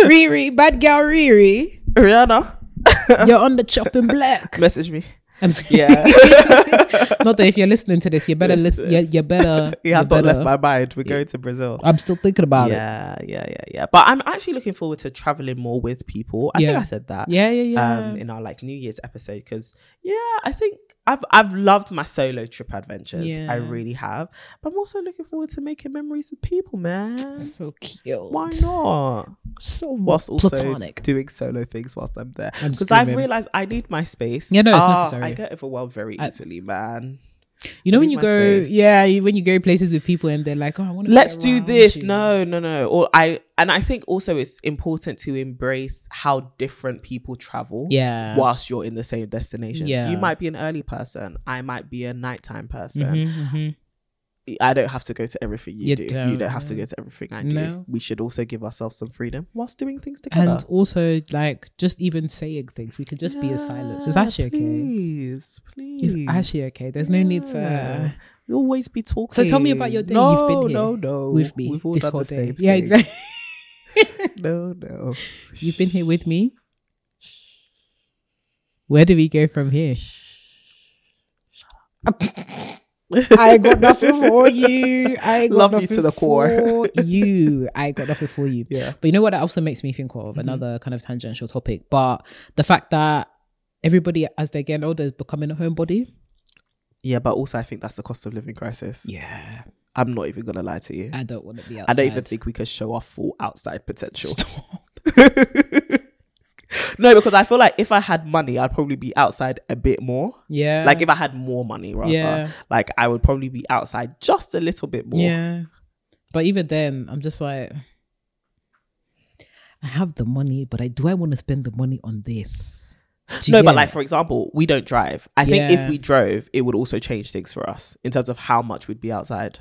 Riri, bad girl Riri, Rihanna, you're on the chopping block. [LAUGHS] message me. I'm sorry. Yeah. [LAUGHS] Not that if you're listening to this, you better listen. You, you better. [LAUGHS] He has not better. left my mind. We're going to Brazil. I'm still thinking about it. yeah, yeah, yeah, yeah. But I'm actually looking forward to traveling more with people. I think Yeah. I said that. Yeah, yeah, yeah. Um, in our like New Year's episode, because yeah, I think I've I've loved my solo trip adventures. Yeah. I really have. But I'm also looking forward to making memories with people, man. so cute. Why not? So Whilst also platonic. doing solo things whilst I'm there. Because I've realized I need my space. Yeah, no, it's Ah, necessary. I get overwhelmed very I- easily, man. You know when you go, space. yeah, you, when you go places with people and they're like, "Oh, I want to." Let's do this. No, no, no. Or I and I think also it's important to embrace how different people travel. Yeah. Whilst you're in the same destination. Yeah. You might be an early person. I might be a nighttime person. Mhm, mhm. I don't have to go to everything you, You do. You don't, don't have to go to everything I do. No. We should also give ourselves some freedom whilst doing things together. And also, like, just even saying things, we could just be in silence. It's Yeah, actually okay. Please, please. It's actually okay. There's no need to. Yeah. We always be talking. So tell me about your day. No, You've been here no, no. with me We've all this whole day. Yeah, exactly. [LAUGHS] No, no. You've been here with me. Where do we go from here? [LAUGHS] I got [LAUGHS] nothing for you. I got Love you to the core. for you. I got nothing for you. Yeah. But you know what? That also makes me think Mm-hmm. of another kind of tangential topic. But the fact that everybody, as they're getting older, is becoming a homebody. Yeah, but also I think that's the cost of living crisis. Yeah, I'm not even gonna lie to you. I don't want to be outside. I don't even think we can show our full outside potential. Stop. [LAUGHS] no, because I feel like if I had money, I'd probably be outside a bit more. Yeah, Like if I had more money, rather. Yeah. Like I would probably be outside just a little bit more. Yeah. But even then, I'm just like, I have the money, but I do I want to spend the money on this? No, but like it? for example, we don't drive. I think if we drove, it would also change things for us in terms of how much we'd be outside.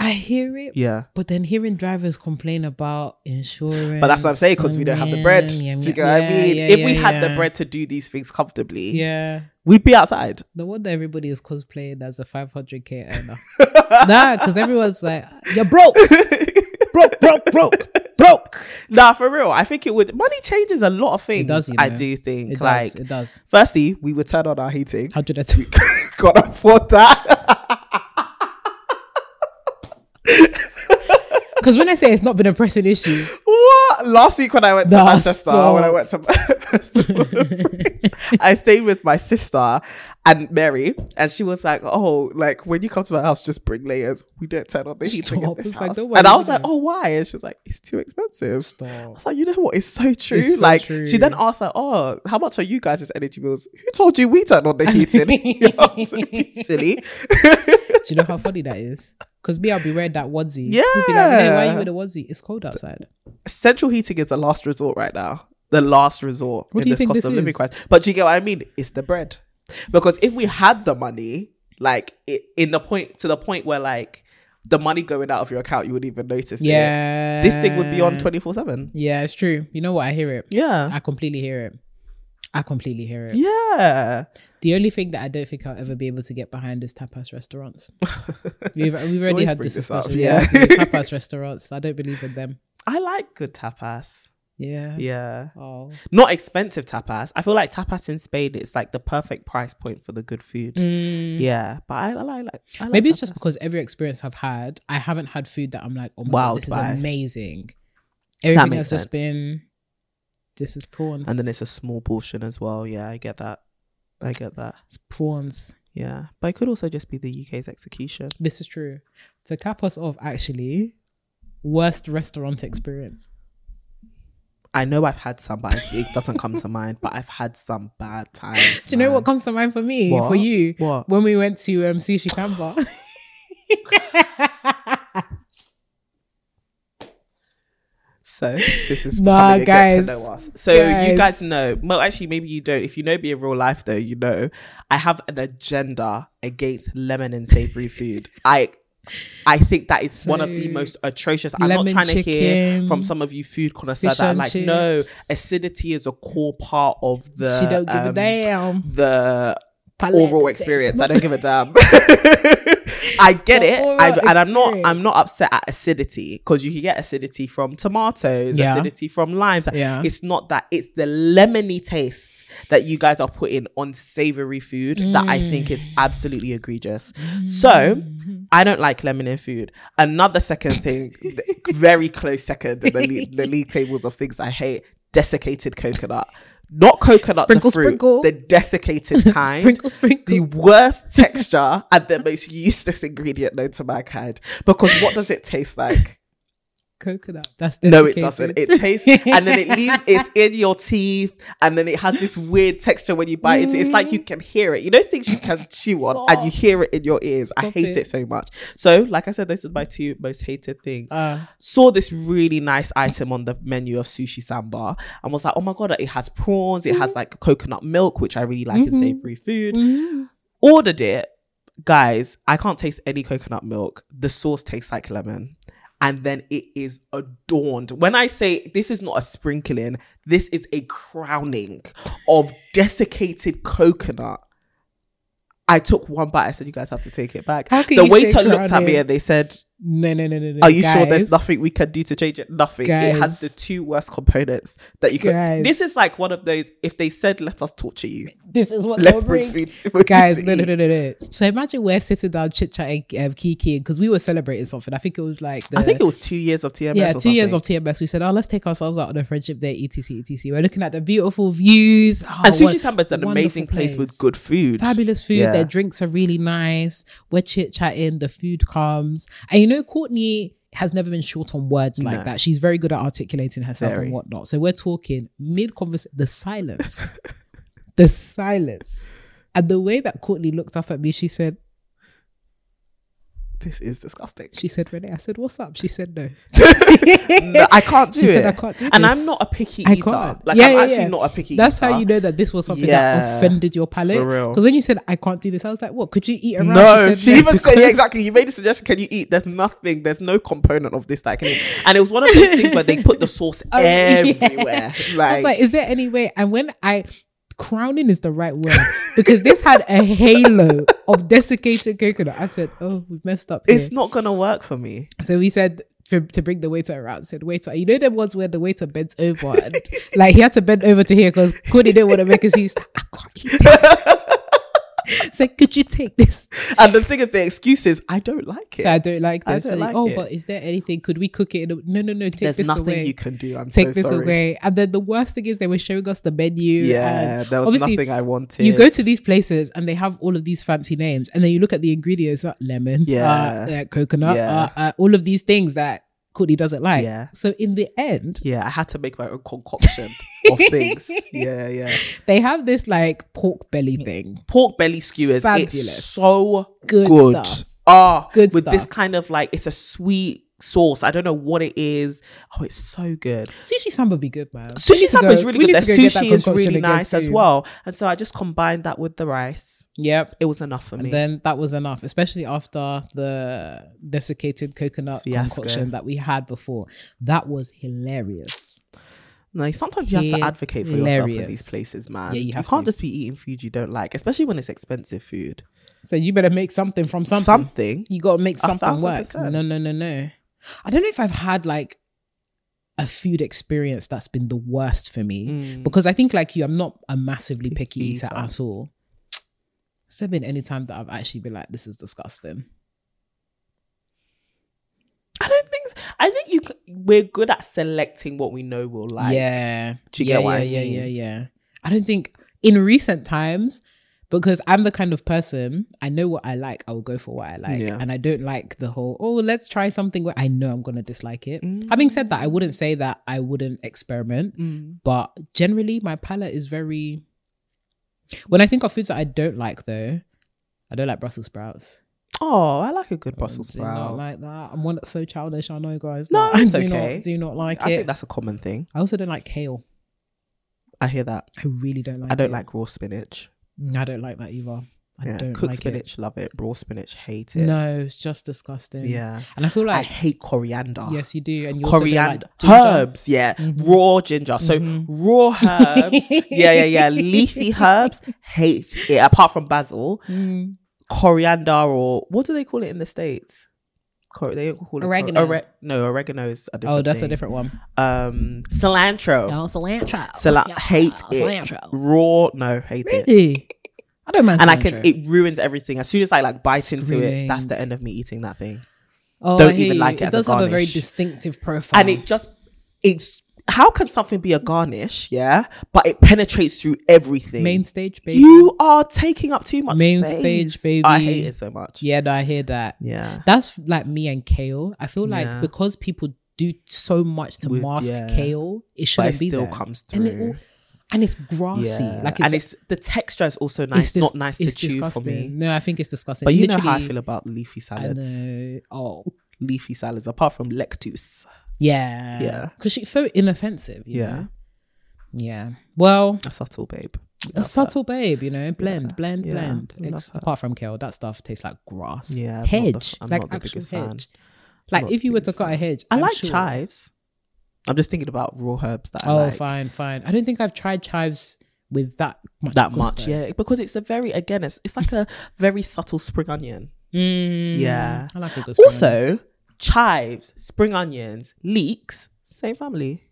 I hear it, Yeah. but then hearing drivers complain about insurance. But that's what I'm saying because we don't have the bread. Do you get what I mean? if we had the bread to do these things comfortably, yeah. we'd be outside. No wonder everybody is cosplaying as a 500k earner. [LAUGHS] nah, because everyone's like, you're broke, broke, broke, broke, broke. Nah, for real. I think it would. Money changes a lot of things. It does, you know? I do think. It like, does. It does. firstly, we would turn on our heating. 102. [LAUGHS] Can't afford that. Because when I say it's not been a pressing issue, what? Last week when I went to Manchester, when I went to [LAUGHS] I stayed with my sister and Mary, and she was like, "Oh, like when you come to my house, just bring layers. We don't turn on the heating in this It's like, house." worry, and I was like, "Oh, why?" And she was like, "It's too expensive." I was like, you know what? It's so true. It's so like true. she then asked like, "Oh, how much are you guys' energy bills?" Who told you we turn on the [LAUGHS] heating? [LAUGHS] you know, silly. Do you know how funny that is? Because me, I'll be wearing that onesie. You'll be like, hey, why are Yeah. you in a onesie? It's cold outside. Central heating is the last resort right now. The last resort What in this cost this of living is? crisis. But do you get what I mean? It's the bread. Because if we had the money, like it, in the point to the point where like the money going out of your account, you wouldn't even notice it. Yeah. This thing would be on twenty four seven. Yeah, it's true. You know what? I hear it. Yeah. I completely hear it. I completely hear it. Yeah. The only thing that I don't think I'll ever be able to get behind is tapas restaurants. [LAUGHS] We've, we've already had this discussion. yeah. yeah, [LAUGHS] tapas restaurants. I don't believe in them. I like good tapas. Yeah. Yeah. Oh. Not expensive tapas. I feel like tapas in Spain it's like the perfect price point for the good food. Mm. Yeah. But I, I like I like Maybe it's just because every experience I've had, I haven't had food that I'm like, oh my god, Wowed this is amazing. Everything has just been, this is prawns. and then it's a small portion as well. Yeah, I get that. I get that. it's prawns. Yeah, but it could also just be the UK's execution. This is true. To cap us off, actually, worst restaurant experience. I know I've had some, but it doesn't come to mind. But I've had some bad times. Do you know what comes to mind for me? What? For you? What? When we went to um, Sushi Samba. [LAUGHS] So this is Nah, a guys. get to know us. So you Guys. guys know. Well, actually, maybe you don't. If you know me in real life, though, you know I have an agenda against lemon and savory food. I. I think that is one of the most atrocious. I'm not trying to hear from some of you food connoisseurs that like, no, acidity is a core part of the she don't give a um, damn. the Palate oral experience. I don't give a damn. [LAUGHS] I get it, I, and I'm not. I'm not upset at acidity because you can get acidity from tomatoes, Yeah. acidity from limes. Yeah. It's not that. It's the lemony taste that you guys are putting on savory food that I think is absolutely egregious. So I don't like lemon in food. Another second thing, [LAUGHS] very close second the, league, the league tables of things I hate: desiccated coconut. Not coconut, Sprinkle, the fruit, sprinkle. the desiccated [LAUGHS] kind Sprinkle, sprinkle. the worst texture and the most useless ingredient known to mankind. Because what does it taste like? Coconut. That's No, it doesn't. It tastes and then it [LAUGHS] leaves it's in your teeth and then it has this weird texture when you bite into it. It's like you can hear it. You know things you can [LAUGHS] chew on and you hear it in your ears. I hate it. it. so much. So, like I said, those are my two most hated things. Uh, Saw this really nice item on the menu of sushi samba and was like, oh my god, it has prawns, it has like coconut milk, which I really like in savory food mm, ordered it guys, I can't taste any coconut milk. The sauce tastes like lemon. And then it is adorned. When I say this is not a sprinkling, this is a crowning of desiccated coconut. I took one bite. I said, "You guys have to take it back." The waiter looked at me and they said, No, no, no, no, no. "Are you sure there's nothing we can do to change it?" Nothing. It has the two worst components that you could. Guys. This is like one of those. If they said, "Let us torture you," This is what let's bring bring. food. for you Guys, to no, no, eat. no, no, no. So imagine we're sitting down chit chatting, um, kiki, because we were celebrating something. I think it was like the, I think it was two years of TMS. yeah, or two years of. TMS. We said, oh, let's take ourselves out on a friendship day, etc, etc. We're looking at the beautiful views. Oh, And Sushi what- Samba is an amazing place with good food. Fabulous food. Yeah. Their drinks are really nice. We're chit chatting. The food comes, and you know, Courtney has never been short on words like No. that. She's very good at articulating herself Very. and whatnot. So we're talking mid conversation. The silence, [LAUGHS] the silence, and the way that Courtney looked up at me, she said, This is disgusting. "She said, Renee." I said, "What's up?" She said, "No." No, [LAUGHS] I can't do She it. said, "I can't do and this." I'm not a picky I eater. can't. Like Yeah, I'm yeah, actually yeah. not a picky eater. That's eater. how you know that this was something Yeah. that offended your palate. For real. Because when you said I can't do this, I was like, "What? Could you eat around?" No, she, "No," even said yeah, exactly. You made a suggestion. Can you eat? There's nothing. There's no component of this that I can eat. And it was one of those things where they put the sauce [LAUGHS] Oh, everywhere. I was like, is there any way? And when I crowning is the right word because this had a halo of desiccated coconut. I said, "Oh, we've messed up." Here. it's not gonna work for me. So we said for, to bring the waiter around. Said, "Waiter, you know there was where the waiter bends over, and, like he had to bend over to here because Cody didn't want to make us use. I can't eat this. [LAUGHS] so could you take this? And the thing is, the excuse is I don't like it. So I don't like I this. don't So, like oh, it. but is there anything? Could we cook it? In a, no, no, no. Take There's this nothing away. you can do. I'm sorry. Take so this sorry. away. And then the worst thing is they were showing us the menu. Yeah, there was nothing I wanted. You go to these places and they have all of these fancy names, and then you look at the ingredients: uh, lemon, Yeah. uh, uh, coconut, Yeah. uh, uh, all of these things that Courtney doesn't like. Yeah. So in the end, Yeah, I had to make my own concoction of [LAUGHS] things. Yeah, yeah. they have this like pork belly thing. Pork belly skewers. Fabulous. It's so Good good. stuff. Ah, Good with this kind of like it's a sweet sauce. I don't know what it is. Oh, it's so good. Sushi samba be good, man. Sushi samba is really good. need The to go get that sushi is really nice as well. And so I just combined that with the rice. Yep. It was enough for me. And then that was enough, especially after the desiccated coconut Fiasco. concoction that we had before. That was hilarious. like sometimes you have to advocate for yourself in these places, man. Yeah, you you can't to. just be eating food you don't like, especially when it's expensive food. So you better make something from something. Something. You got to make something work. No, no, no, no. I don't know if I've had like a food experience that's been the worst for me Mm. because I think like you, I'm not a massively picky eater eater. at all. Has there been any time that I've actually been like, this is disgusting? I don't think. So. I think you. We're good at selecting what we know we'll like. yeah. Do you yeah, get what yeah, I yeah, yeah, yeah. I don't think in recent times, because I'm the kind of person, I know what I like, I will go for what I like. Yeah. And I don't like the whole, oh, let's try something where I know I'm going to dislike it. Mm. Having said that, I wouldn't say that I wouldn't experiment, Mm. but generally my palate is very. When I think of foods that I don't like, though, I don't like Brussels sprouts. Oh, I like a good Brussels do not sprout. like that. I'm one that's so childish. I know, guys. No, it's [LAUGHS] do okay. Not, do not like I it. think that's a common thing. I also don't like kale. I hear that. I really don't like. I don't it. like raw spinach. Mm, I don't like that either. I Yeah, don't cooked like spinach, love it. Raw spinach, hate it. it. No, it's just disgusting. Yeah, and I feel like I hate coriander. yes, you do, and you coriander, like herbs, yeah, Mhm. raw ginger. So Mhm. raw [LAUGHS] herbs, yeah, yeah, yeah, leafy [LAUGHS] herbs. Hate it. Apart from basil, Mm. coriander or what do they call it in the states? Cor- they call it cor- Oregano. ore- no, oregano is a different. Oh, that's a different one. Um, cilantro. No, cilantro. Cila- hate it. Cilantro. Raw, no, hate it. Really? I don't mind. And I can. It ruins everything as soon as I like bite into it. That's the end of me eating that thing. oh, don't even you. like it a does have a very distinctive profile, and it just it's how can something be a garnish yeah but it penetrates through everything main stage, baby. you are taking up too much Main space. stage, baby. i hate it so much yeah, no, I hear that. yeah That's like me and kale. I feel like Yeah. because people do so much to With- mask yeah. kale, it shouldn't it be still there. comes And through it all- and it's grassy. yeah. Like it's, and it's the texture is also nice it's dis- not nice to it's chew disgusting. for me No, I think it's disgusting. but you know how i feel about leafy I salads know. Oh, leafy salads apart from lectus yeah, Yeah. Because she's so inoffensive. you Yeah. know? yeah. Well, a subtle babe A subtle babe, you know, blend, blend, Yeah, blend. we Ex- apart from kale, that stuff tastes like grass. Yeah, the- hedge, I'm like not the actual biggest fan. hedge. Like if you were to cut a hedge, I I'm like sure- chives. I'm just thinking about raw herbs that I Oh, like. fine, fine. I don't think I've tried chives with that much. That gusto. much, yeah, because it's a very again, it's it's like a very subtle spring onion. Mm, Yeah. I like a good spring onion. Chives, spring onions, leeks, same family.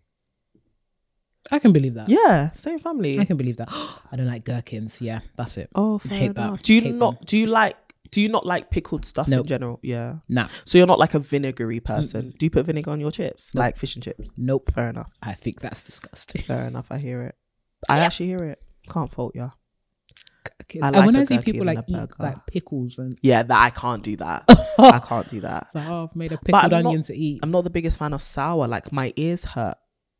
I can believe that. Yeah, same family. I can believe that. [GASPS] I don't like gherkins. Yeah, that's it. Oh, I fair hate that. enough. Do you Hate not? Do you like? Do you not like pickled stuff in general? Yeah. Nah, So you're not like a vinegary person. Do you put vinegar on your chips, like fish and chips? nope. Fair enough. I think that's disgusting. Fair enough. I hear it. [LAUGHS] I actually hear it. Can't fault you. Gherkins. I like when I see people like eat burger. like pickles and Yeah, that I can't do that. I [LAUGHS] can't do that. like, oh, I've made a pickled not- onion to eat. I'm not the biggest fan of sour. Like my ears hurt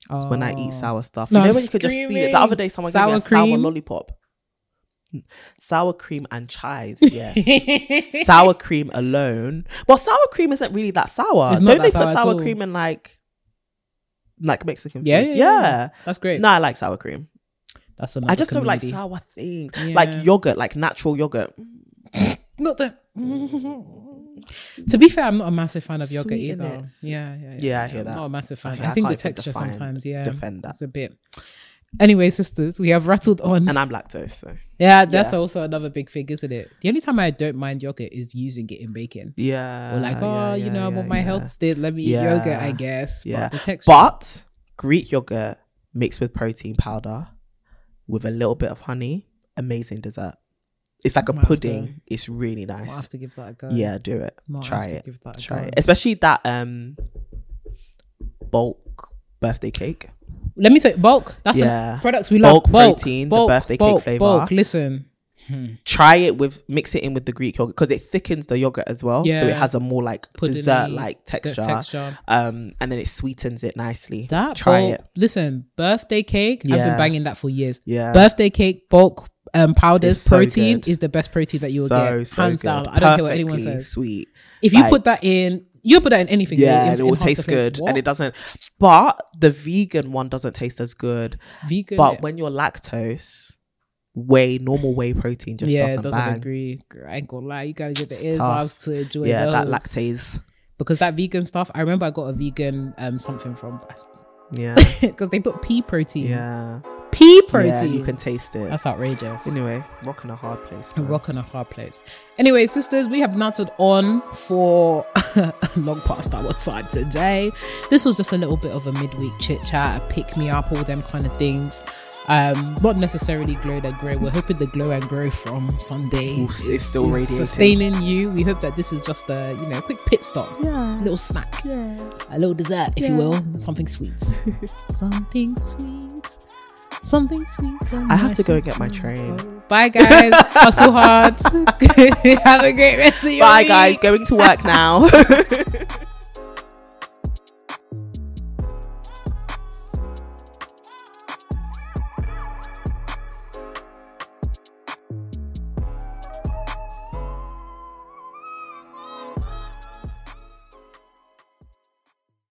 when I eat Oh. sour stuff. Oh. No, you know I'm when you could just feel it. The other day, someone gave me Sour a sour lollipop. Sour cream and chives, [LAUGHS] yes. sour cream alone. Well, sour cream isn't really that sour. Don't that they sour put sour cream in like like Mexican food? Yeah, yeah, yeah, yeah. That's great. No, I like sour cream. That's another I just don't like sour things. Yeah. Like yogurt, like natural yogurt. [LAUGHS] Not that. to be fair, I'm not a massive fan of yogurt either. Yeah, yeah, yeah. Yeah, I hear I'm that. Not a massive fan. Okay, I I think the texture define- sometimes, yeah, defend that. It's a bit. Anyway, sisters, we have rattled on. And I'm lactose, so yeah, that's Yeah. also another big thing, isn't it? The only time I don't mind yogurt is using it in bacon. yeah. Or like, oh, yeah, you know, I'm yeah, on my yeah. health still. Let me Yeah. eat yogurt, I guess. Yeah. But the texture. But Greek yogurt mixed with protein powder with a little bit of honey, amazing dessert. It's like a Might have to- pudding. It's really nice. have to give that a go. Yeah, do it. Might Try have to it. give that a Try go. it. Especially that um bulk birthday cake. Let me say bulk. That's Yeah. products we love. Bulk Bulk, protein, the bulk, birthday cake flavour. Bulk. Listen, Try it with mix it in with the Greek yogurt because it thickens the yogurt as well. So it has a more like dessert like texture. texture. Um and then it sweetens it nicely. That Try bulk, it. Listen, birthday cake. I've been banging that for years. Yeah. Birthday cake, bulk um, powders, so protein good. is the best protein that you will So, get, so hands good. down. I don't care what anyone says. Sweet. If you Like- put that in, you put that in anything. Yeah, and it will taste good, What? and it doesn't. But the vegan one doesn't taste as good. vegan. But when you're lactose, whey, normal whey protein just yeah, doesn't, it doesn't bang. agree. I ain't gonna lie, you gotta get the It's ears tough. off to enjoy Yeah, those. that lactase. because that vegan stuff. I remember I got a vegan um something from Yeah, [LAUGHS] because they put pea protein. yeah, Pea yeah. protein. You can taste it. That's outrageous. Anyway, rocking a hard place. Man. rock and a hard place. Anyway, sisters, we have nattered on for a [LAUGHS] long past our time today. This was just a little bit of a midweek chit chat, a pick me up, all them kind of things. Um, not necessarily glow that grow. We're hoping the glow and grow from Sunday Ooh, it's still radiating. sustaining you. We hope that this is just a you know quick pit stop, Yeah, a little snack, yeah. a little dessert, if you will, [LAUGHS] something sweet, something sweet, something sweet. I have to go and get my train. Bye, guys. [LAUGHS] Hustle hard. [LAUGHS] Have a great rest of your Bye, week. guys. Going to work now.